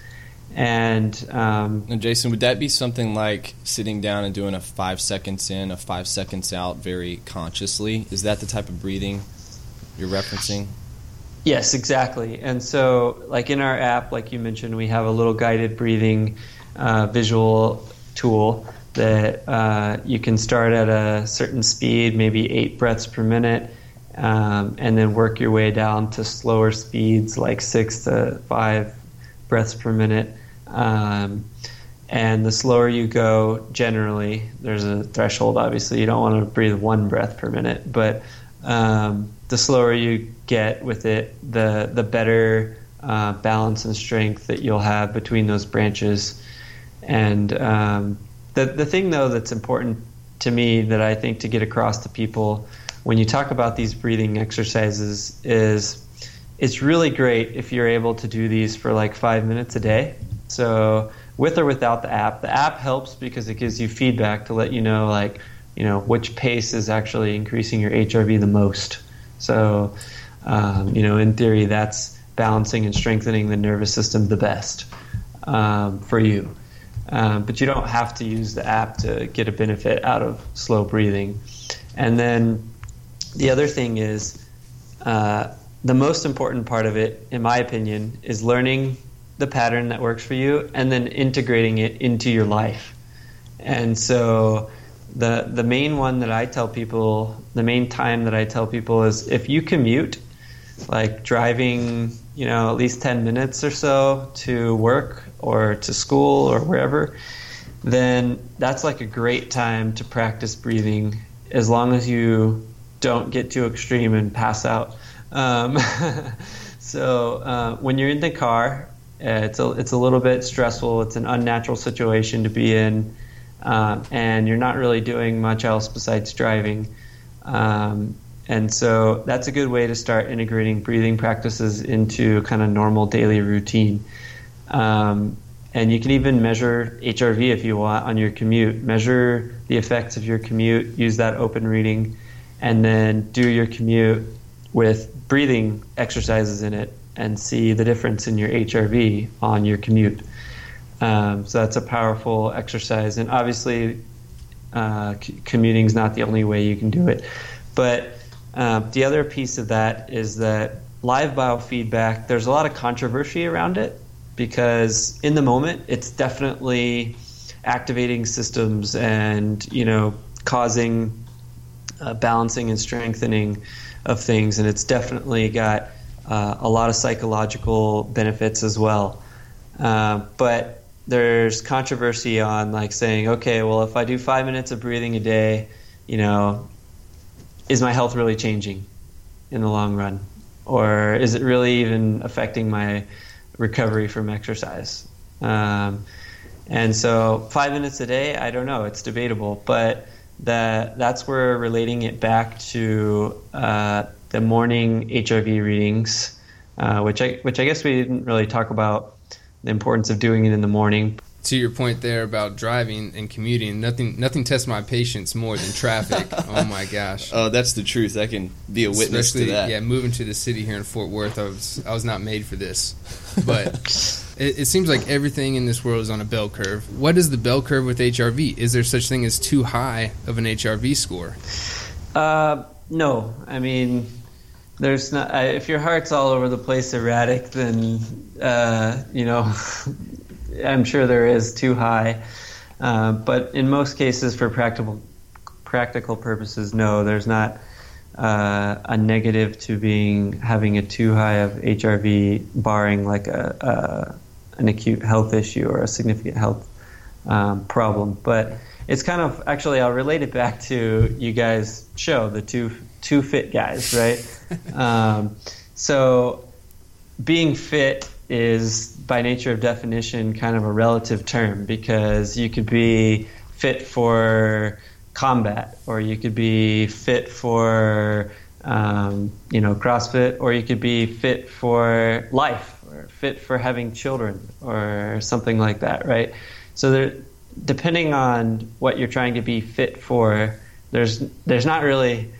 And, um, and Jason, would that be something like sitting down and doing a five seconds in, a five seconds out, very consciously? Is that the type of breathing you're referencing? Yes, exactly. And so, like in our app, like you mentioned, we have a little guided breathing uh, visual tool that uh, you can start at a certain speed, maybe eight breaths per minute, um, and then work your way down to slower speeds, like six to five breaths per minute. Um, and the slower you go, generally, there's a threshold. Obviously, you don't want to breathe one breath per minute, but um, the slower you get with it, the the better uh, balance and strength that you'll have between those branches. And um, the the thing though that's important to me that I think to get across to people when you talk about these breathing exercises is it's really great if you're able to do these for like five minutes a day. So with or without the app, the app helps because it gives you feedback to let you know like you know which pace is actually increasing your HRV the most. So um, you know in theory that's balancing and strengthening the nervous system the best um, for you. Um, but you don't have to use the app to get a benefit out of slow breathing. And then the other thing is uh, the most important part of it, in my opinion, is learning the pattern that works for you and then integrating it into your life. And so the the main one that I tell people, the main time that I tell people is if you commute, like driving, you know, at least 10 minutes or so to work or to school or wherever, then that's like a great time to practice breathing as long as you don't get too extreme and pass out. Um, so uh, when you're in the car, uh, it's a it's a little bit stressful. It's an unnatural situation to be in, um, and you're not really doing much else besides driving. Um, and so that's a good way to start integrating breathing practices into kind of normal daily routine. Um, and you can even measure HRV if you want on your commute. Measure the effects of your commute. Use that open reading, and then do your commute with breathing exercises in it, and see the difference in your HRV on your commute. Um, so that's a powerful exercise, and obviously, uh, c- commuting is not the only way you can do it. But uh, the other piece of that is that live biofeedback. There's a lot of controversy around it because in the moment it's definitely activating systems and you know causing uh, balancing and strengthening of things and it's definitely got uh, a lot of psychological benefits as well. Uh, but there's controversy on like saying okay well if i do five minutes of breathing a day you know is my health really changing in the long run? Or is it really even affecting my recovery from exercise. Um, and so, five minutes a day, I don't know, it's debatable, but that that's where relating it back to uh, the morning HRV readings, uh, which I which I guess we didn't really talk about the importance of doing it in the morning to your point there about driving and commuting, nothing nothing tests my patience more than traffic. oh my gosh! Oh, that's the truth. I can be a witness Especially, to that. Yeah, moving to the city here in Fort Worth, I was I was not made for this, but it, it, seems like everything in this world is on a bell curve. What is the bell curve with HRV? Is there such thing as too high of an HRV score? Uh, no, I mean. There's not. if your heart's all over the place, erratic, then uh, you know I'm sure there is too high, uh, but in most cases, for practical practical purposes, no, there's not uh, a negative to being having a too high of HRV, barring like a, a an acute health issue or a significant health um, problem. But it's kind of actually I'll relate it back to you guys' show, the two two fit guys, right? um, so being fit is by nature of definition kind of a relative term because you could be fit for combat or you could be fit for um, you know CrossFit or you could be fit for life or fit for having children or something like that, right? So there, depending on what you're trying to be fit for, there's there's not really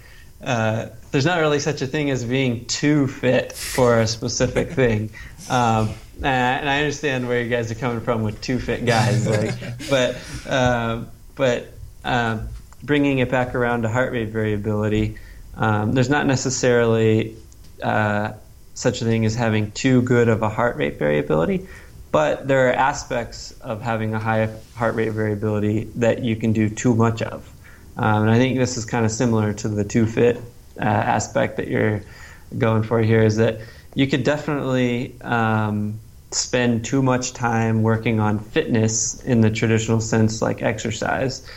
uh, there's not really such a thing as being too fit for a specific thing. Um, and I understand where you guys are coming from with too fit guys, like, but uh, but uh, bringing it back around to heart rate variability, um, there's not necessarily uh, such a thing as having too good of a heart rate variability, but there are aspects of having a high heart rate variability that you can do too much of. Um, and I think this is kind of similar to the too fit uh, aspect that you're going for here is that you could definitely um, spend too much time working on fitness in the traditional sense, like exercise.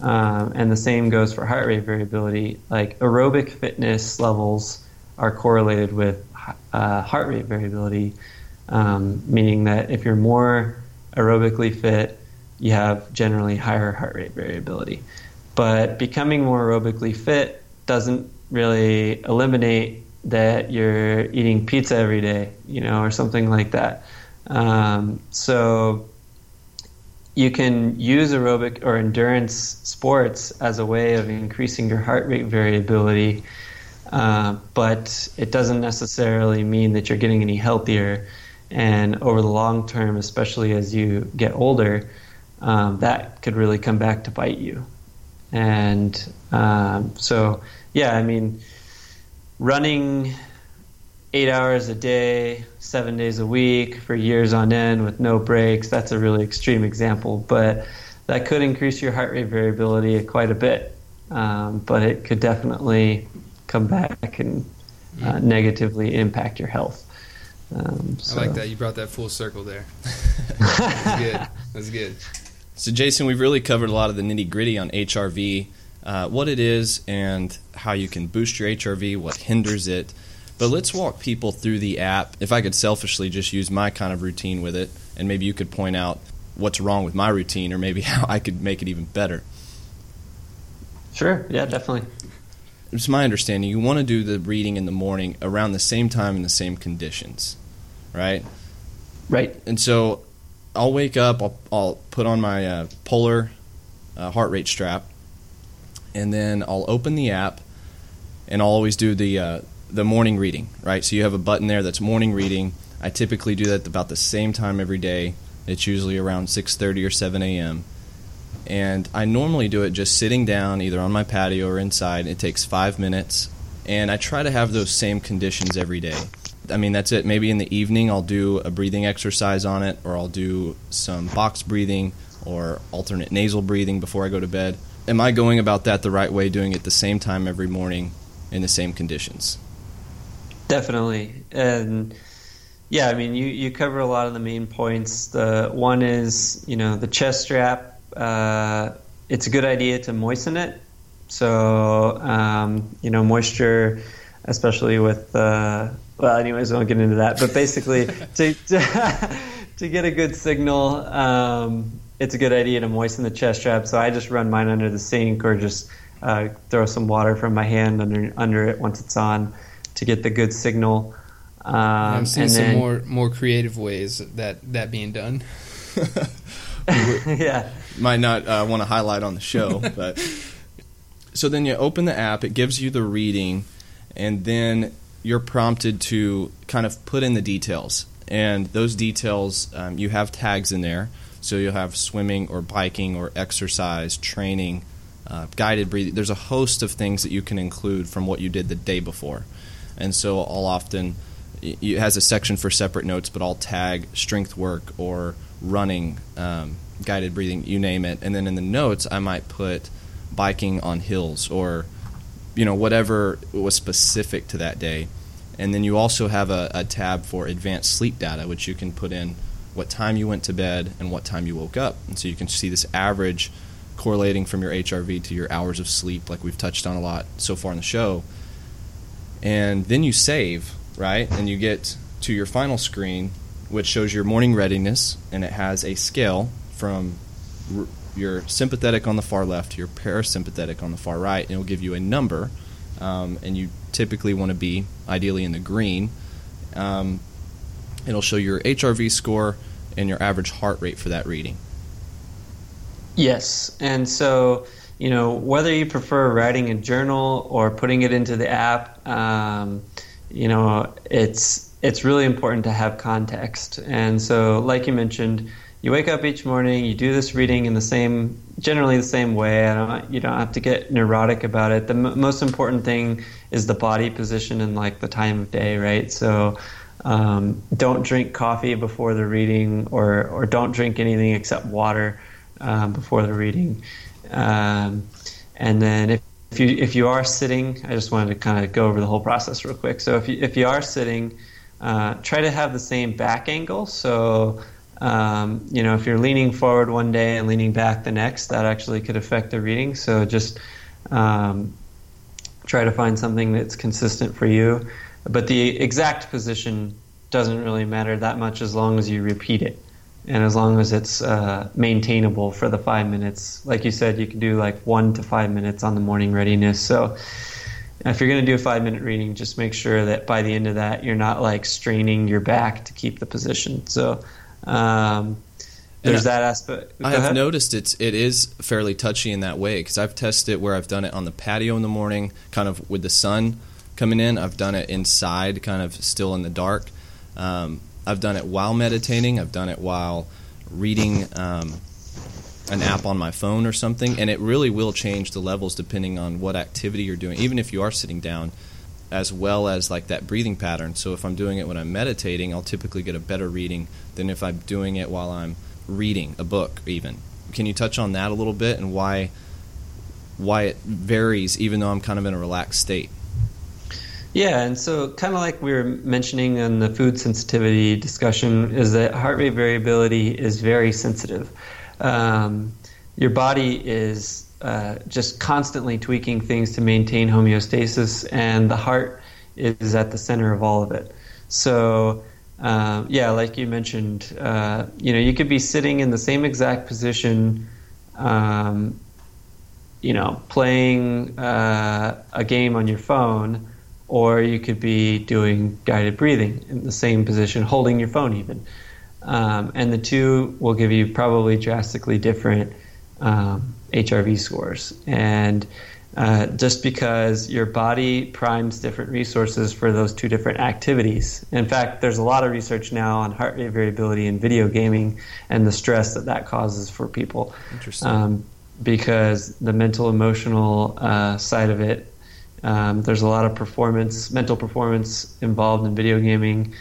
Um, and the same goes for heart rate variability. Like aerobic fitness levels are correlated with uh, heart rate variability, um, meaning that if you're more aerobically fit, you have generally higher heart rate variability. But becoming more aerobically fit doesn't really eliminate that you're eating pizza every day, you know, or something like that. Um, so you can use aerobic or endurance sports as a way of increasing your heart rate variability, uh, but it doesn't necessarily mean that you're getting any healthier. And over the long term, especially as you get older, um, that could really come back to bite you. And um, so, yeah, I mean, running eight hours a day, seven days a week for years on end with no breaks, that's a really extreme example. But that could increase your heart rate variability quite a bit. Um, but it could definitely come back and uh, mm. negatively impact your health. Um, so. I like that. You brought that full circle there. That's good. That's good. So, Jason, we've really covered a lot of the nitty gritty on HRV, uh, what it is, and how you can boost your HRV, what hinders it. But let's walk people through the app. If I could selfishly just use my kind of routine with it, and maybe you could point out what's wrong with my routine, or maybe how I could make it even better. Sure. Yeah, definitely. It's my understanding you want to do the reading in the morning around the same time in the same conditions, right? Right. And so I'll wake up, I'll, I'll put on my uh, polar uh, heart rate strap, and then I'll open the app, and I'll always do the uh, the morning reading, right? So you have a button there that's morning reading. I typically do that about the same time every day. It's usually around 6:30 or 7 a.m. And I normally do it just sitting down, either on my patio or inside. It takes five minutes, and I try to have those same conditions every day. I mean, that's it. Maybe in the evening, I'll do a breathing exercise on it, or I'll do some box breathing or alternate nasal breathing before I go to bed. Am I going about that the right way, doing it the same time every morning in the same conditions? Definitely. And yeah, I mean, you, you cover a lot of the main points. The one is, you know, the chest strap. Uh, it's a good idea to moisten it. So, um, you know, moisture, especially with uh, well, anyways, I won't get into that. But basically, to, to, to get a good signal, um, it's a good idea to moisten the chest strap. So I just run mine under the sink or just uh, throw some water from my hand under under it once it's on to get the good signal. Um, I'm seeing some then, more more creative ways that that being done. yeah, might not uh, want to highlight on the show, but so then you open the app, it gives you the reading, and then you're prompted to kind of put in the details. And those details, um, you have tags in there. So you'll have swimming or biking or exercise, training, uh, guided breathing. There's a host of things that you can include from what you did the day before. And so I'll often, it has a section for separate notes, but I'll tag strength work or running, um, guided breathing, you name it. And then in the notes, I might put biking on hills or you know whatever was specific to that day and then you also have a, a, tab for advanced sleep data which you can put in what time you went to bed and what time you woke up and so you can see this average correlating from your hrv to your hours of sleep like we've touched on a lot so far in the show and then you save right and you get to your final screen which shows your morning readiness and it has a scale from your sympathetic on the far left, to your parasympathetic on the far right, and it will give you a number. Um, and you typically want to be ideally in the green. Um, it'll show your HRV score and your average heart rate for that reading. Yes, and so you know, whether you prefer writing a journal or putting it into the app, um, you know, it's it's really important to have context. And so, like you mentioned, you wake up each morning, you do this reading in the same, generally the same way. Don't, you don't have to get neurotic about it. The m- most important thing is the body position and like the time of day, right? So. Um, don't drink coffee before the reading, or, or don't drink anything except water um, before the reading. Um, and then if, if you if you are sitting, I just wanted to kind of go over the whole process real quick. So if you if you are sitting, uh, try to have the same back angle. So um, you know if you're leaning forward one day and leaning back the next, that actually could affect the reading. So just um, try to find something that's consistent for you. But the exact position doesn't really matter that much as long as you repeat it and as long as it's uh, maintainable for the five minutes, like you said, you can do like one to five minutes on the morning readiness. So if you're going to do a five minute reading, just make sure that by the end of that, you're not like straining your back to keep the position. So um, there's I, that aspect. Go I have ahead. noticed it's it is fairly touchy in that way because I've tested it where I've done it on the patio in the morning, kind of with the sun coming in. I've done it inside, kind of still in the dark. Um, I've done it while meditating. I've done it while reading um, an app on my phone or something, and it really will change the levels depending on what activity you're doing. Even if you are sitting down, as well as like that breathing pattern. So if I'm doing it when I'm meditating, I'll typically get a better reading than if I'm doing it while I'm reading a book. Even can you touch on that a little bit and why why it varies, even though I'm kind of in a relaxed state? Yeah, and so kind of like we were mentioning in the food sensitivity discussion, is that heart rate variability is very sensitive. Um, your body is uh, just constantly tweaking things to maintain homeostasis, and the heart is at the center of all of it. So, uh, yeah, like you mentioned, uh, you know, you could be sitting in the same exact position, um, you know, playing uh, a game on your phone or you could be doing guided breathing in the same position, holding your phone even. Um, and the two will give you probably drastically different um, HRV scores. And uh, just because your body primes different resources for those two different activities. In fact, there's a lot of research now on heart rate variability in video gaming and the stress that that causes for people. Interesting. Um, because the mental emotional uh, side of it um, there's a lot of performance, mental performance involved in video gaming.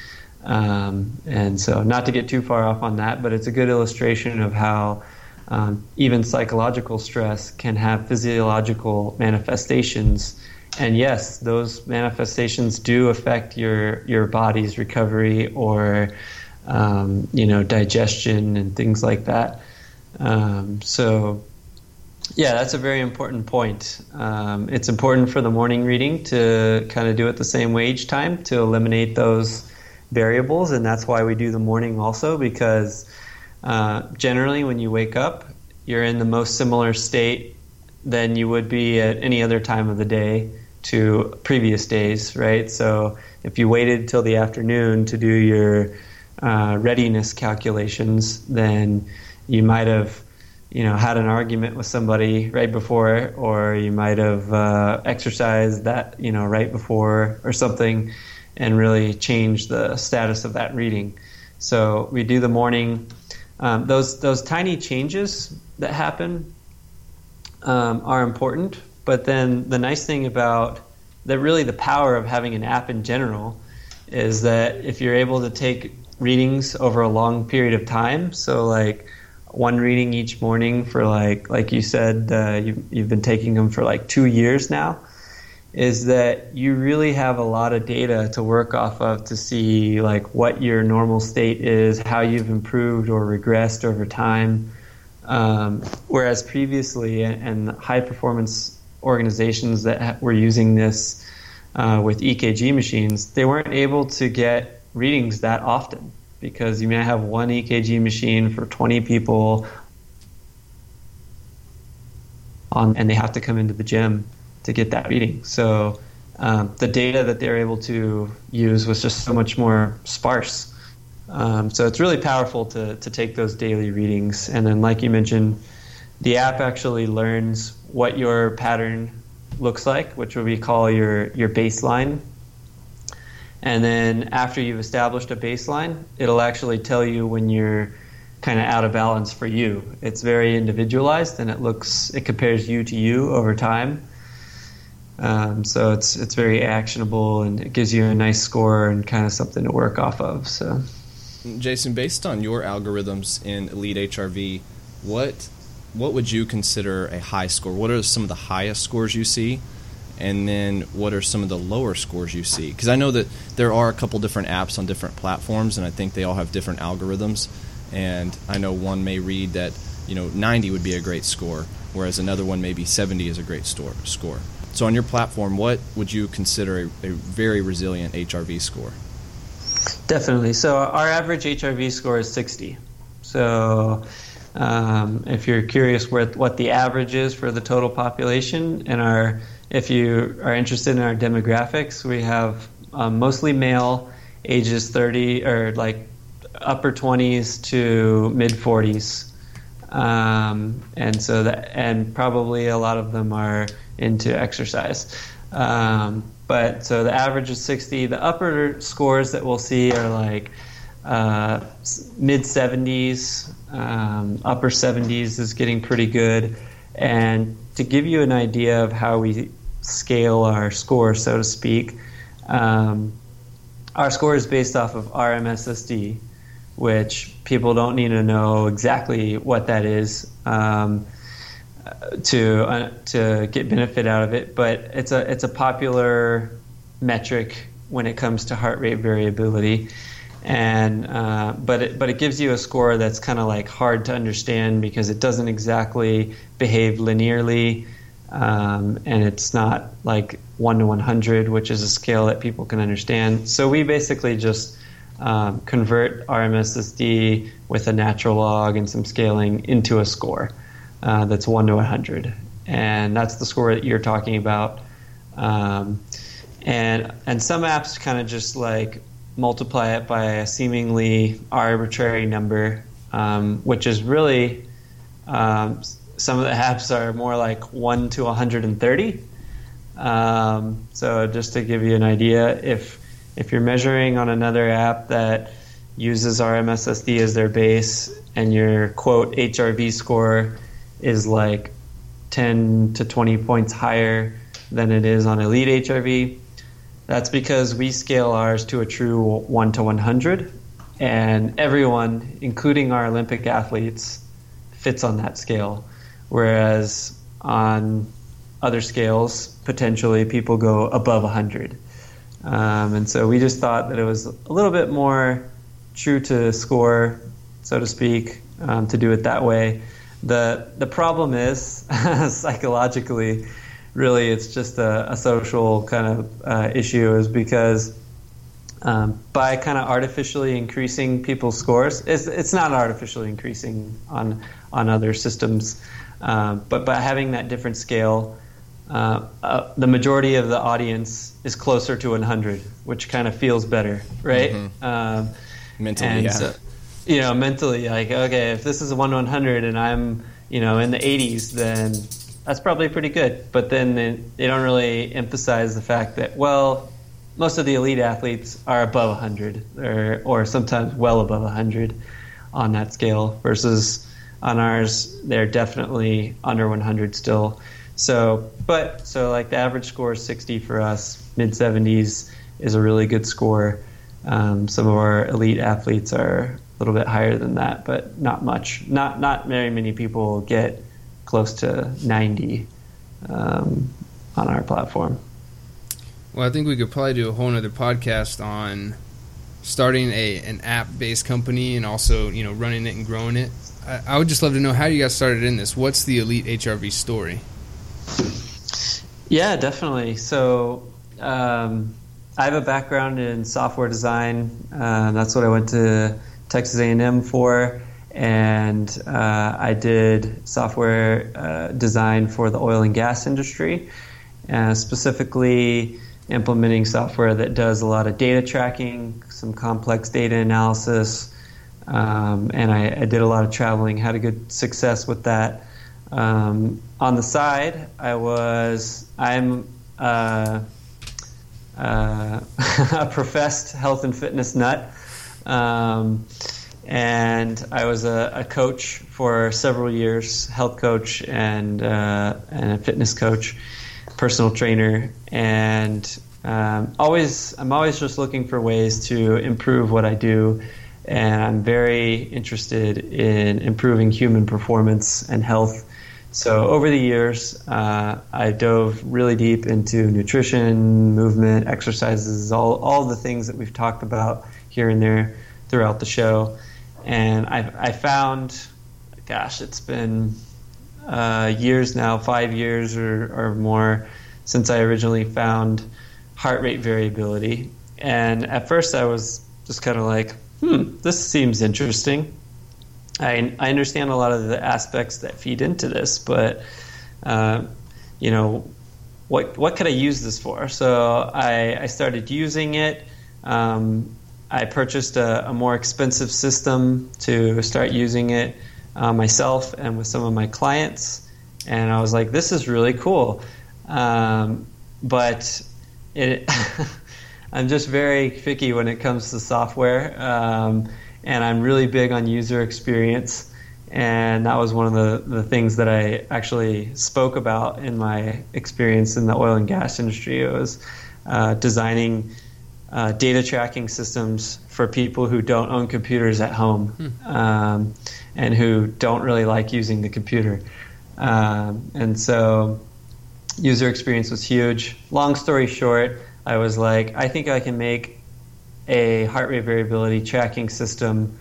Um, and so, not to get too far off on that, but it's a good illustration of how um, even psychological stress can have physiological manifestations. And yes, those manifestations do affect your your body's recovery or um, you know digestion and things like that. Um, so yeah, that's a very important point. Um, it's important for the morning reading to kind of do it the same each time to eliminate those variables, and that's why we do the morning also because uh, generally when you wake up, you're in the most similar state than you would be at any other time of the day to previous days, right? So if you waited till the afternoon to do your uh, readiness calculations, then you might have you know had an argument with somebody right before or you might have uh, exercised that you know right before or something and really change the status of that reading. So we do the morning um, those those tiny changes that happen um, are important. But then the nice thing about that really the power of having an app in general is that if you're able to take readings over a long period of time so like one reading each morning for like like you said uh, you, you've been taking them for like two years now is that you really have a lot of data to work off of to see like what your normal state is how you've improved or regressed over time. Um, whereas previously and high performance organizations that were using this uh, with EKG machines they weren't able to get readings that often because you may have one EKG machine for 20 people on, and they have to come into the gym to get that reading. So um, the data that they're able to use was just so much more sparse. Um, so it's really powerful to, to take those daily readings. And then, like you mentioned, the app actually learns what your pattern looks like, which we call your, your baseline. And then after you've established a baseline, it'll actually tell you when you're kind of out of balance for you. It's very individualized and it looks it compares you to you over time. Um, so it's it's very actionable and it gives you a nice score and kind of something to work off of. So, Jason, based on your algorithms in Elite HRV, what what would you consider a high score? What are some of the highest scores you see? And then what are some of the lower scores you see? Because I know that there are a couple different apps on different platforms, and I think they all have different algorithms. And I know one may read that you know 90 would be a great score, whereas another one maybe 70 is a great store, score. So on your platform, what would you consider a, a very resilient HRV score? Definitely. So our average HRV score is 60. So um, if you're curious what, what the average is for the total population, and our if you are interested in our demographics, we have um, mostly male, ages 30 or like upper 20s to mid 40s, um, and so that and probably a lot of them are into exercise. Um, but so the average is 60. The upper scores that we'll see are like uh, mid 70s, um, upper 70s is getting pretty good. And to give you an idea of how we scale our score, so to speak, um, our score is based off of RMSSD, which people don't need to know exactly what that is. Um, to uh, to get benefit out of it, but it's a it's a popular metric when it comes to heart rate variability, and uh, but it, but it gives you a score that's kind of like hard to understand because it doesn't exactly behave linearly, um, and it's not like one to one hundred, which is a scale that people can understand. So we basically just um, convert RMSSD with a natural log and some scaling into a score uh, that's 1 to 100. And that's the score that you're talking about. Um, and, and some apps kind of just like multiply it by a seemingly arbitrary number, um, which is really um, some of the apps are more like 1 to 130. Um, so just to give you an idea, if if you're measuring on another app that uses RMSSD as their base and your quote HRV score is like 10 to 20 points higher than it is on Elite HRV. That's because we scale ours to a true 1 to 100, and everyone, including our Olympic athletes, fits on that scale. Whereas on other scales, potentially people go above 100. Um, and so we just thought that it was a little bit more true to score, so to speak, um, to do it that way the the problem is psychologically, really, it's just a, a social kind of uh, issue, is because um, by kind of artificially increasing people's scores, it's, it's not artificially increasing on on other systems, uh, but by having that different scale. Uh, uh, the majority of the audience is closer to 100, which kind of feels better, right? Mm-hmm. Um, Mentally, yeah. So, you know, mentally, like, okay, if this is a 1 100 and I'm, you know, in the 80s, then that's probably pretty good. But then they, they don't really emphasize the fact that, well, most of the elite athletes are above 100 or, or sometimes well above 100 on that scale versus on ours, they're definitely under 100 still. So, but so like the average score is 60 for us, mid 70s is a really good score. Um, some of our elite athletes are a little bit higher than that, but not much. Not not very many people get close to 90 um, on our platform. Well, I think we could probably do a whole other podcast on starting a an app based company and also you know running it and growing it. I, I, would just love to know how you guys started in this. What's the Elite HRV story? Yeah, definitely. So. Um, I have a background in software design. Uh, that's what I went to Texas A&M for, and uh, I did software uh, design for the oil and gas industry, uh, specifically implementing software that does a lot of data tracking, some complex data analysis, um, and I, I, did a lot of traveling. Had a good success with that. Um, on the side, I was I'm uh, uh, a professed health and fitness nut, um, and I was a, a, coach for several years, health coach and uh, and a fitness coach, personal trainer, and um, always I'm always just looking for ways to improve what I do. And I'm very interested in improving human performance and health. So over the years, uh, I dove really deep into nutrition, movement, exercises, all all the things that we've talked about here and there throughout the show, and I, I found, gosh, it's been uh, years now, five years or, or more, since I originally found heart rate variability. And at first, I was just kind of like, hmm, this seems interesting. I, I understand a lot of the aspects that feed into this, but uh, you know, what what could I use this for? So I, I started using it. Um, I purchased a, a, more expensive system to start using it uh, myself and with some of my clients, and I was like, this is really cool. Um, but it I'm just very picky when it comes to software, um, and I'm really big on user experience. And that was one of the, the things that I actually spoke about in my experience in the oil and gas industry. It was uh, designing uh, data tracking systems for people who don't own computers at home hmm. um, and who don't really like using the computer. Um, and so user experience was huge. Long story short, I was like, I think I can make a heart rate variability tracking system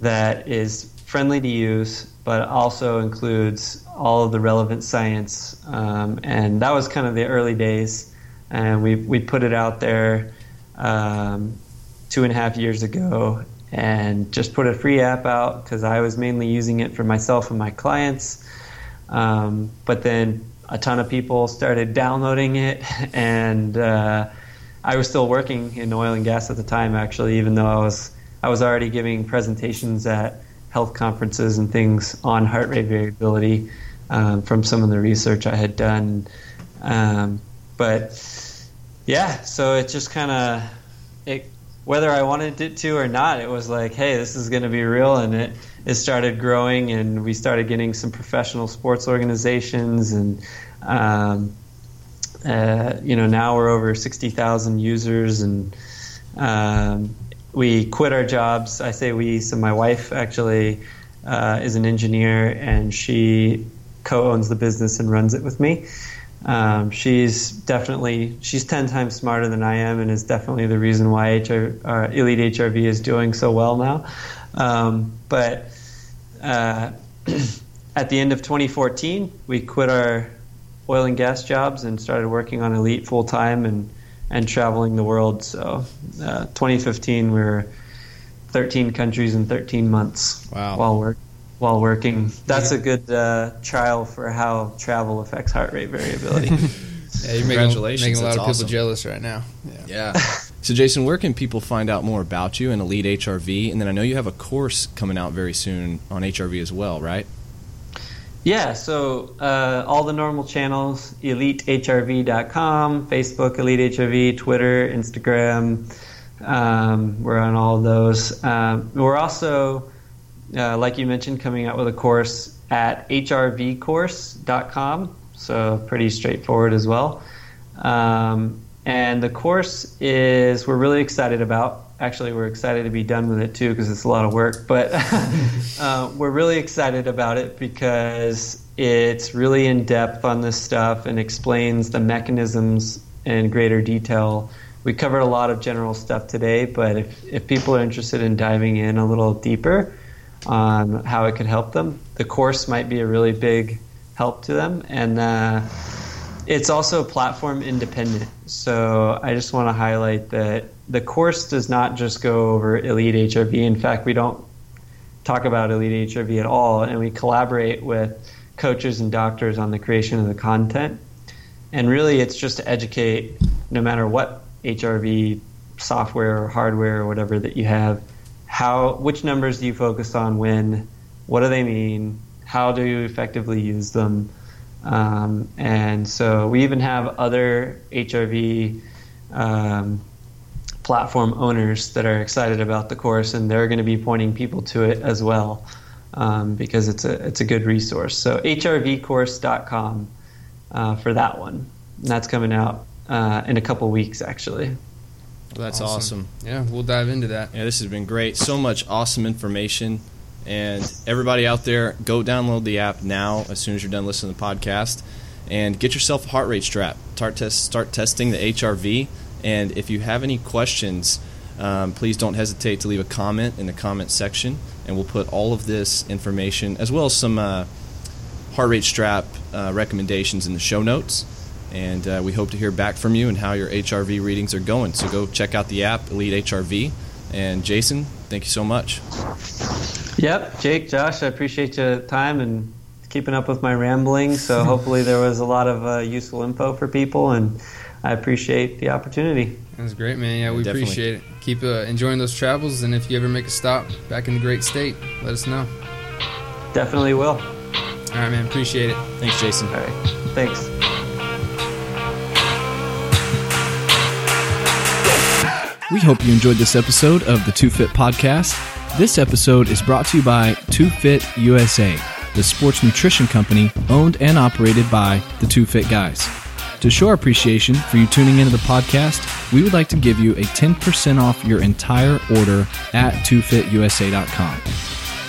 that is friendly to use, but also includes all of the relevant science. Um, and that was kind of the early days. And we, we put it out there um, two and a half years ago and just put a free app out because I was mainly using it for myself and my clients. Um, but then a ton of people started downloading it, and uh, I was still working in oil and gas at the time. Actually, even though I was I was already giving presentations at health conferences and things on heart rate variability um, from some of the research I had done. Um, but yeah, so it just kind of it whether I wanted it to or not, it was like, hey, this is going to be real, and it it started growing, and we started getting some professional sports organizations, and um, uh, you know now we're over sixty thousand users, and um, we quit our jobs. I say we, so my wife actually uh, is an engineer, and she co-owns the business and runs it with me. Um, she's definitely she's ten times smarter than I am, and is definitely the reason why HR, uh, Elite HRV is doing so well now. Um, but uh, at the end of 2014, we quit our oil and gas jobs and started working on Elite full time and and traveling the world. So, uh, 2015, we were 13 countries in 13 months. Wow. While work while working, that's a good uh, trial for how travel affects heart rate variability. yeah, you're making, making a lot of awesome. people jealous right now. Yeah. yeah. So, Jason, where can people find out more about you and Elite HRV? And then I know you have a course coming out very soon on HRV as well, right? Yeah, so uh, all the normal channels elitehrv.com, Facebook, Elite HRV, Twitter, Instagram. Um, we're on all of those. Um, we're also, uh, like you mentioned, coming out with a course at hrvcourse.com, so pretty straightforward as well. Um, and the course is, we're really excited about. Actually, we're excited to be done with it too because it's a lot of work. But uh, we're really excited about it because it's really in depth on this stuff and explains the mechanisms in greater detail. We covered a lot of general stuff today, but if, if people are interested in diving in a little deeper on how it could help them, the course might be a really big help to them. And uh, it's also platform independent. So I just want to highlight that the course does not just go over Elite HRV. In fact, we don't talk about Elite HRV at all, and we collaborate with coaches and doctors on the creation of the content. And really, it's just to educate no matter what HRV software or hardware or whatever that you have, how which numbers do you focus on when, what do they mean, how do you effectively use them. Um, and so we even have other HRV um, platform owners that are excited about the course, and they're going to be pointing people to it as well um, because it's a it's a good resource. So hrvcourse.com uh, for that one. And that's coming out uh, in a couple weeks, actually. Well, that's awesome. awesome. Yeah, we'll dive into that. Yeah, this has been great. So much awesome information. And everybody out there, go download the app now as soon as you're done listening to the podcast and get yourself a heart rate strap. Start, test, start testing the HRV. And if you have any questions, um, please don't hesitate to leave a comment in the comment section. And we'll put all of this information, as well as some uh, heart rate strap uh, recommendations in the show notes. And uh, we hope to hear back from you and how your HRV readings are going. So go check out the app, Elite HRV. And Jason, thank you so much. Yep, Jake, Josh, I appreciate your time and keeping up with my rambling. So hopefully there was a lot of uh, useful info for people, and I appreciate the opportunity. That's great, man. Yeah, we Definitely. appreciate it. Keep uh, enjoying those travels, and if you ever make a stop back in the great state, let us know. Definitely will. All right, man. Appreciate it. Thanks, Jason. All right, thanks. We hope you enjoyed this episode of the Two Fit Podcast. This episode is brought to you by Two Fit USA, the sports nutrition company owned and operated by the Two Fit Guys. To show our appreciation for you tuning into the podcast, we would like to give you a 10% off your entire order at twofitusa.com.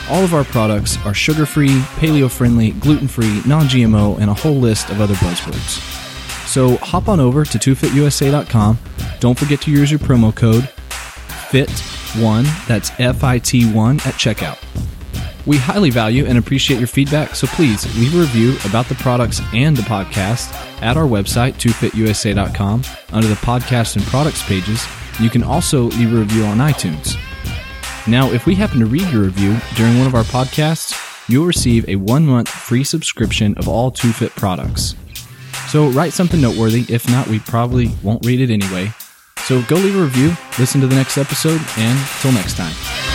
All of our products are sugar free, paleo friendly, gluten free, non GMO, and a whole list of other buzzwords. So hop on over to twofitusa.com. Don't forget to use your promo code FIT1, that's F I T 1 at checkout. We highly value and appreciate your feedback, so please leave a review about the products and the podcast at our website, twofitusa.com, under the podcast and products pages. You can also leave a review on iTunes. Now, if we happen to read your review during one of our podcasts, you'll receive a one month free subscription of all Two Fit products. So write something noteworthy. If not, we probably won't read it anyway. So go leave a review, listen to the next episode, and till next time.